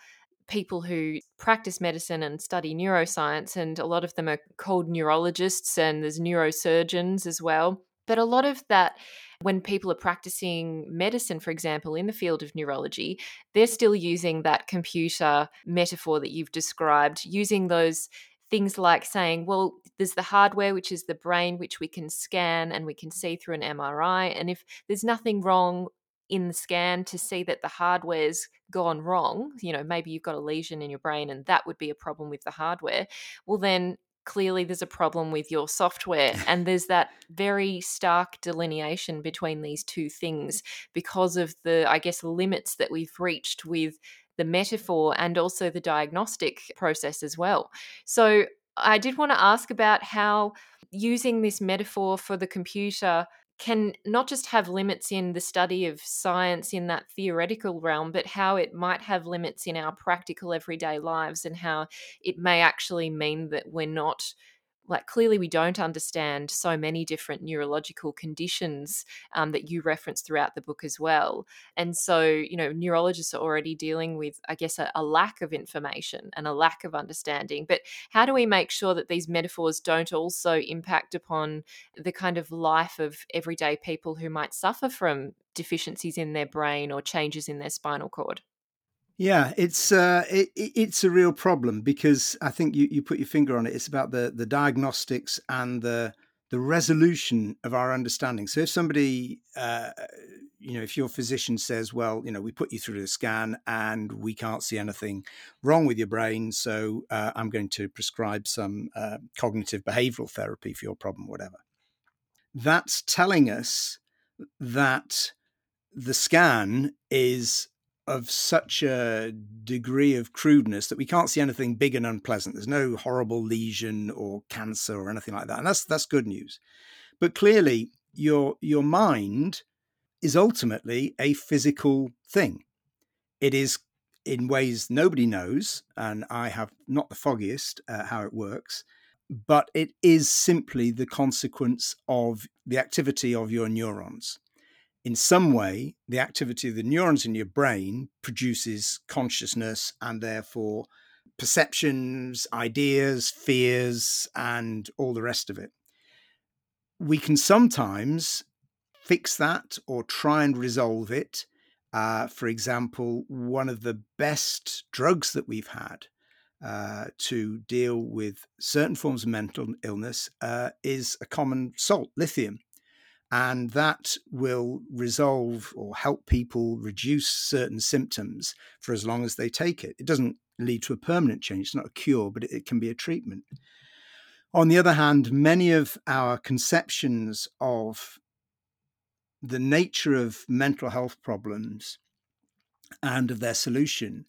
people who practice medicine and study neuroscience, and a lot of them are called neurologists, and there's neurosurgeons as well. But a lot of that, when people are practicing medicine, for example, in the field of neurology, they're still using that computer metaphor that you've described, using those things like saying, well, there's the hardware, which is the brain, which we can scan and we can see through an MRI. And if there's nothing wrong in the scan to see that the hardware's gone wrong, you know, maybe you've got a lesion in your brain and that would be a problem with the hardware, well, then clearly there's a problem with your software. And there's that very stark delineation between these two things because of the, I guess, limits that we've reached with the metaphor and also the diagnostic process as well. So I did want to ask about how using this metaphor for the computer can not just have limits in the study of science in that theoretical realm, but how it might have limits in our practical everyday lives and how it may actually mean that we're not like clearly we don't understand so many different neurological conditions um, that you reference throughout the book as well. And so you know neurologists are already dealing with i guess a, a, lack of information and a lack of understanding. But how do we make sure that these metaphors don't also impact upon the kind of life of everyday people who might suffer from deficiencies in their brain or changes in their spinal cord yeah, it's uh, it, it's a real problem because I think you, you put your finger on it. It's about the the diagnostics and the the resolution of our understanding. So if somebody, uh, you know, if your physician says, well, you know, we put you through the scan and we can't see anything wrong with your brain, so uh, I'm going to prescribe some uh, cognitive behavioral therapy for your problem, whatever. That's telling us that the scan is of such a degree of crudeness that we can't see anything big and unpleasant. There's no horrible lesion or cancer or anything like that, and that's that's good news. But clearly, your your mind is ultimately a physical thing. It is in ways nobody knows, and I have not the foggiest uh, how it works. But it is simply the consequence of the activity of your neurons in some way, the activity of the neurons in your brain produces consciousness and therefore perceptions, ideas, fears, and all the rest of it. We can sometimes fix that or try and resolve it. Uh, for example, one of the best drugs that we've had uh, to deal with certain forms of mental illness uh, is a common salt, lithium and that will resolve or help people reduce certain symptoms for as long as they take it. It doesn't lead to a permanent change, it's not a cure, but it, can be a treatment. On the other hand, many of our conceptions of the nature of mental health problems and of their solution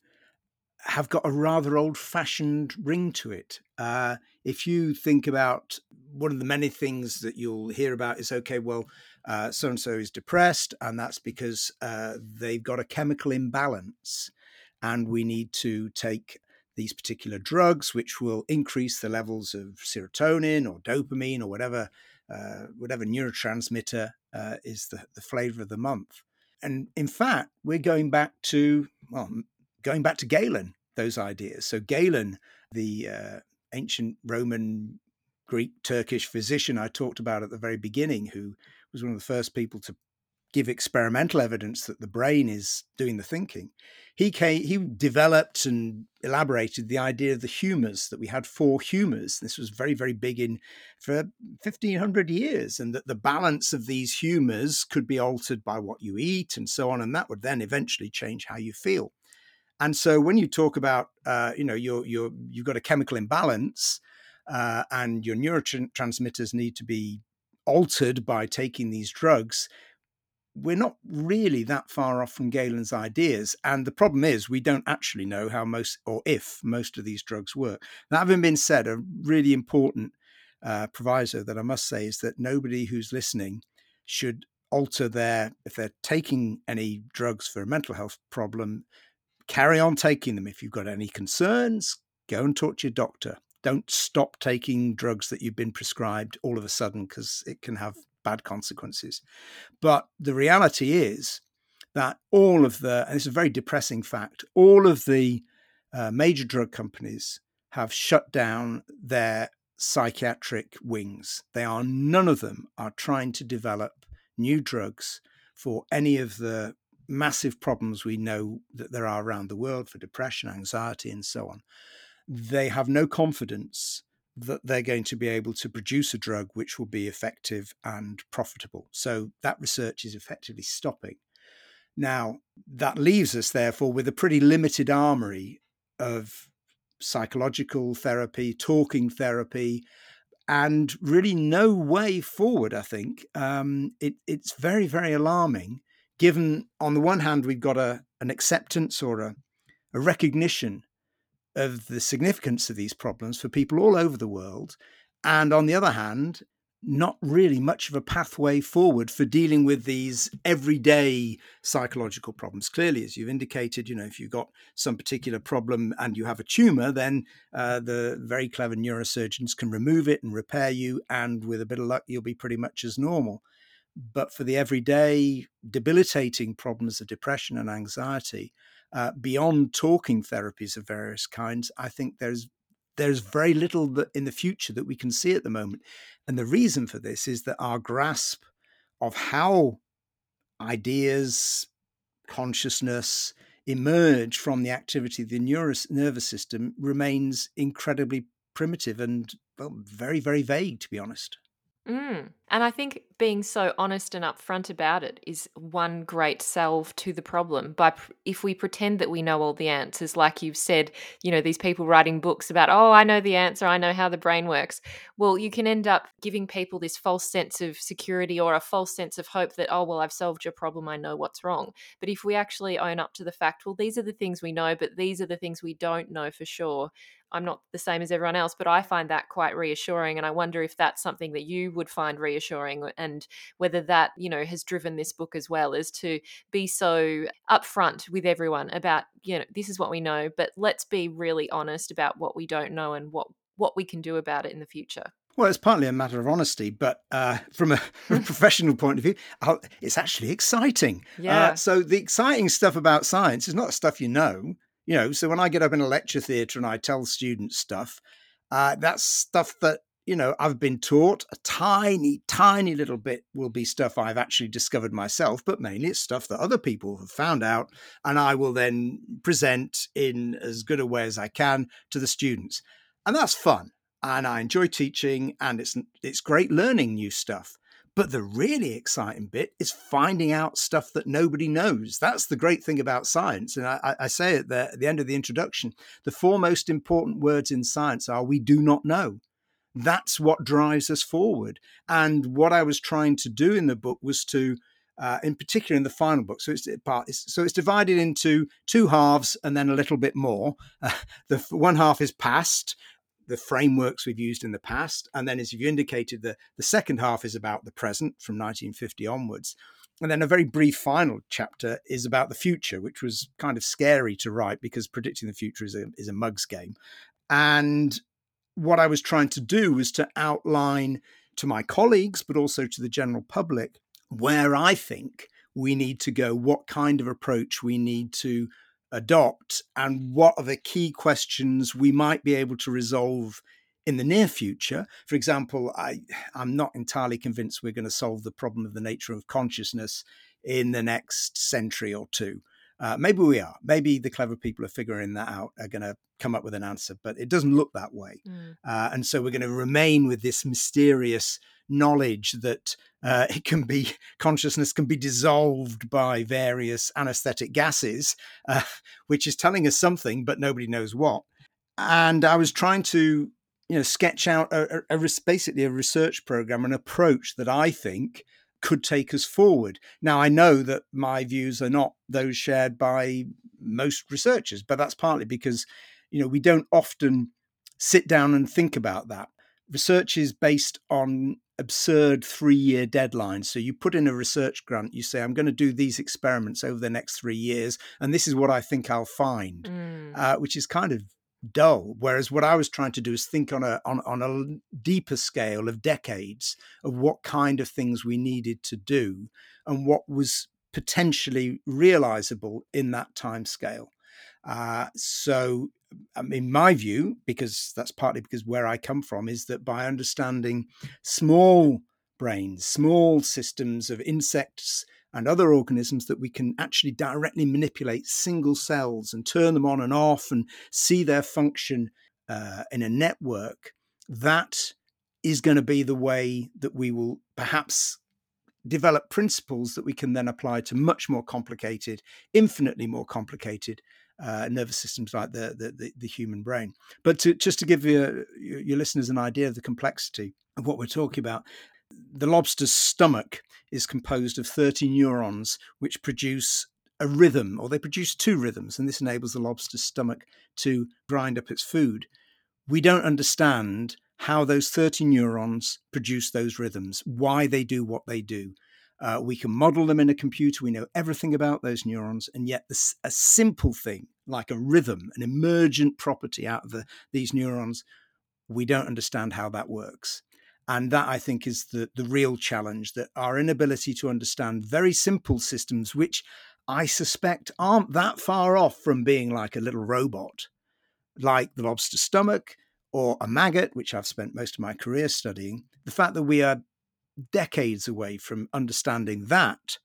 have got a rather old fashioned ring to it. Uh, if you think about one of the many things that you'll hear about is okay, well, so and so is depressed, and that's because uh, they've got a chemical imbalance, and we need to take these particular drugs, which will increase the levels of serotonin or dopamine or whatever uh, whatever neurotransmitter uh, is the, the flavor of the month. And in fact, we're going back to well, going back to Galen, those ideas. So Galen, the uh, ancient Roman, Greek, Turkish physician I talked about at the very beginning, who was one of the first people to give experimental evidence that the brain is doing the thinking. He came, he developed and elaborated the idea of the humors that we had four humors. This was very very big in for 1500 years and that the balance of these humors could be altered by what you eat and so on and that would then eventually change how you feel. And so when you talk about, uh, you know, you're, you're, you've got a chemical imbalance uh, and your neurotransmitters need to be altered by taking these drugs, we're not really that far off from Galen's ideas. And the problem is, we don't actually know how most or if most of these drugs work. That having been said, a really important uh, proviso that I must say is that nobody who's listening should alter their, if they're taking any drugs for a mental health problem, carry on taking them. If you've got any concerns, go and talk to your doctor. Don't stop taking drugs that you've been prescribed all of a sudden because it can have bad consequences. But the reality is that all of the, and it's a very depressing fact, all of the uh, major drug companies have shut down their psychiatric wings. They are, none of them are trying to develop new drugs for any of the massive problems we know that there are around the world for depression, anxiety, and so on. They have no confidence that they're going to be able to produce a drug which will be effective and profitable. So that research is effectively stopping. Now, that leaves us, therefore, with a pretty limited armory of psychological therapy, talking therapy, and really no way forward, I think. Um, it, it's very, very alarming, given on the one hand, we've got a, an acceptance or a, a recognition of the significance of these problems for people all over the world. And on the other hand, not really much of a pathway forward for dealing with these everyday psychological problems. Clearly, as you've indicated, you know, if you've got some particular problem and you have a tumor, then uh, the very clever neurosurgeons can remove it and repair you, and with a bit of luck, you'll be pretty much as normal. But for the everyday debilitating problems of depression and anxiety, uh, beyond talking therapies of various kinds, I think there's there's very little that in the future that we can see at the moment. And the reason for this is that our grasp of how ideas, consciousness emerge from the activity of the nervous system remains incredibly primitive and well, very, very vague, to be honest. Mm. And I think being so honest and upfront about it is one great salve to the problem. By if we pretend that we know all the answers, like you've said, you know, these people writing books about, oh, I know the answer, I know how the brain works. Well, you can end up giving people this false sense of security or a false sense of hope that, oh, well, I've solved your problem, I know what's wrong. But if we actually own up to the fact, well, these are the things we know, but these are the things we don't know for sure, I'm not the same as everyone else, but I find that quite reassuring. And I wonder if that's something that you would find reassuring and whether that, you know, has driven this book as well, is to be so upfront with everyone about, you know, this is what we know, but let's be really honest about what we don't know and what what we can do about it in the future. Well, it's partly a matter of honesty, but uh, from a professional point of view, it's actually exciting. Uh, yeah. Uh, so the exciting stuff about science is not stuff you know. You know, so when I get up in a lecture theatre and I tell students stuff, uh, that's stuff that you know I've been taught. A tiny, tiny little bit will be stuff I've actually discovered myself, but mainly it's stuff that other people have found out, and I will then present in as good a way as I can to the students, and that's fun. And I enjoy teaching, and it's it's great learning new stuff. But the really exciting bit is finding out stuff that nobody knows. That's the great thing about science. And I, I say it there at the end of the introduction. The four most important words in science are we do not know. That's what drives us forward. And what I was trying to do in the book was to, uh, in particular in the final book, so it's part, so it's divided into two halves and then a little bit more. Uh, the one half is past, the frameworks we've used in the past. And then, as you've indicated, the, the second half is about the present from 1950 onwards. And then a very brief final chapter is about the future, which was kind of scary to write because predicting the future is a, is a mug's game. And what I was trying to do was to outline to my colleagues, but also to the general public, where I think we need to go, what kind of approach we need to adopt and what are the key questions we might be able to resolve in the near future. For example, I, I'm not entirely convinced we're going to solve the problem of the nature of consciousness in the next century or two. Uh, maybe we are. Maybe the clever people are figuring that out, are going to come up with an answer, but it doesn't look that way. Mm. Uh, and so we're going to remain with this mysterious knowledge that uh, it can be consciousness can be dissolved by various anesthetic gases, uh, which is telling us something, but nobody knows what. And I was trying to, you know, sketch out a, a, a basically a research program, an approach that I think could take us forward. Now, I know that my views are not those shared by most researchers, but that's partly because, you know, we don't often sit down and think about that. Research is based on absurd three year deadlines. So you put in a research grant, you say, I'm going to do these experiments over the next three years, and this is what I think I'll find, mm. uh, which is kind of dull. Whereas what I was trying to do is think on a on, on a deeper scale of decades of what kind of things we needed to do and what was potentially realizable in that time scale. Uh, so, um, in my view, because that's partly because where I come from, is that by understanding small brains, small systems of insects and other organisms that we can actually directly manipulate single cells and turn them on and off and see their function uh, in a network, that is going to be the way that we will perhaps develop principles that we can then apply to much more complicated, infinitely more complicated uh, nervous systems like the, the, the, human brain. But to, just to give you, your listeners an idea of the complexity of what we're talking about, the lobster's stomach is composed of 30 neurons which produce a rhythm, or they produce two rhythms, and this enables the lobster's stomach to grind up its food. We don't understand how those 30 neurons produce those rhythms, why they do what they do. Uh, we can model them in a computer. We know everything about those neurons. And yet, a simple thing like a rhythm, an emergent property out of the, these neurons, we don't understand how that works. And that, I think, is the, the real challenge that our inability to understand very simple systems, which I suspect aren't that far off from being like a little robot, like the lobster stomach or a maggot, which I've spent most of my career studying. The fact that we are decades away from understanding that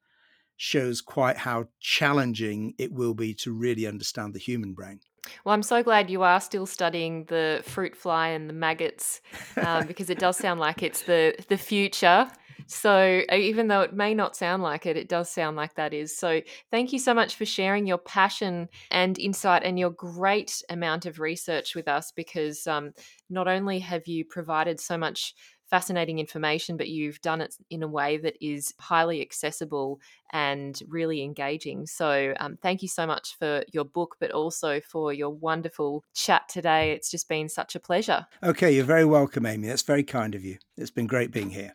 shows quite how challenging it will be to really understand the human brain. Well, I'm so glad you are still studying the fruit fly and the maggots um, because it does sound like it's the the future. So uh, even though it may not sound like it, it does sound like that is. So thank you so much for sharing your passion and insight and your great amount of research with us because um, not only have you provided so much fascinating information, but you've done it in a way that is highly accessible and really engaging. So, um, thank you so much for your book, but also for your wonderful chat today. It's just been such a pleasure. Okay, you're very welcome, Amy. That's very kind of you. It's been great being here.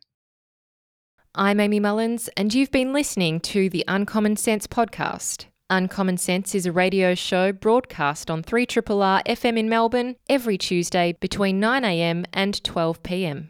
I'm Amy Mullins, and you've been listening to the Uncommon Sense podcast. Uncommon Sense is a radio show broadcast on 3RRR FM in Melbourne every Tuesday between 9am and 12pm.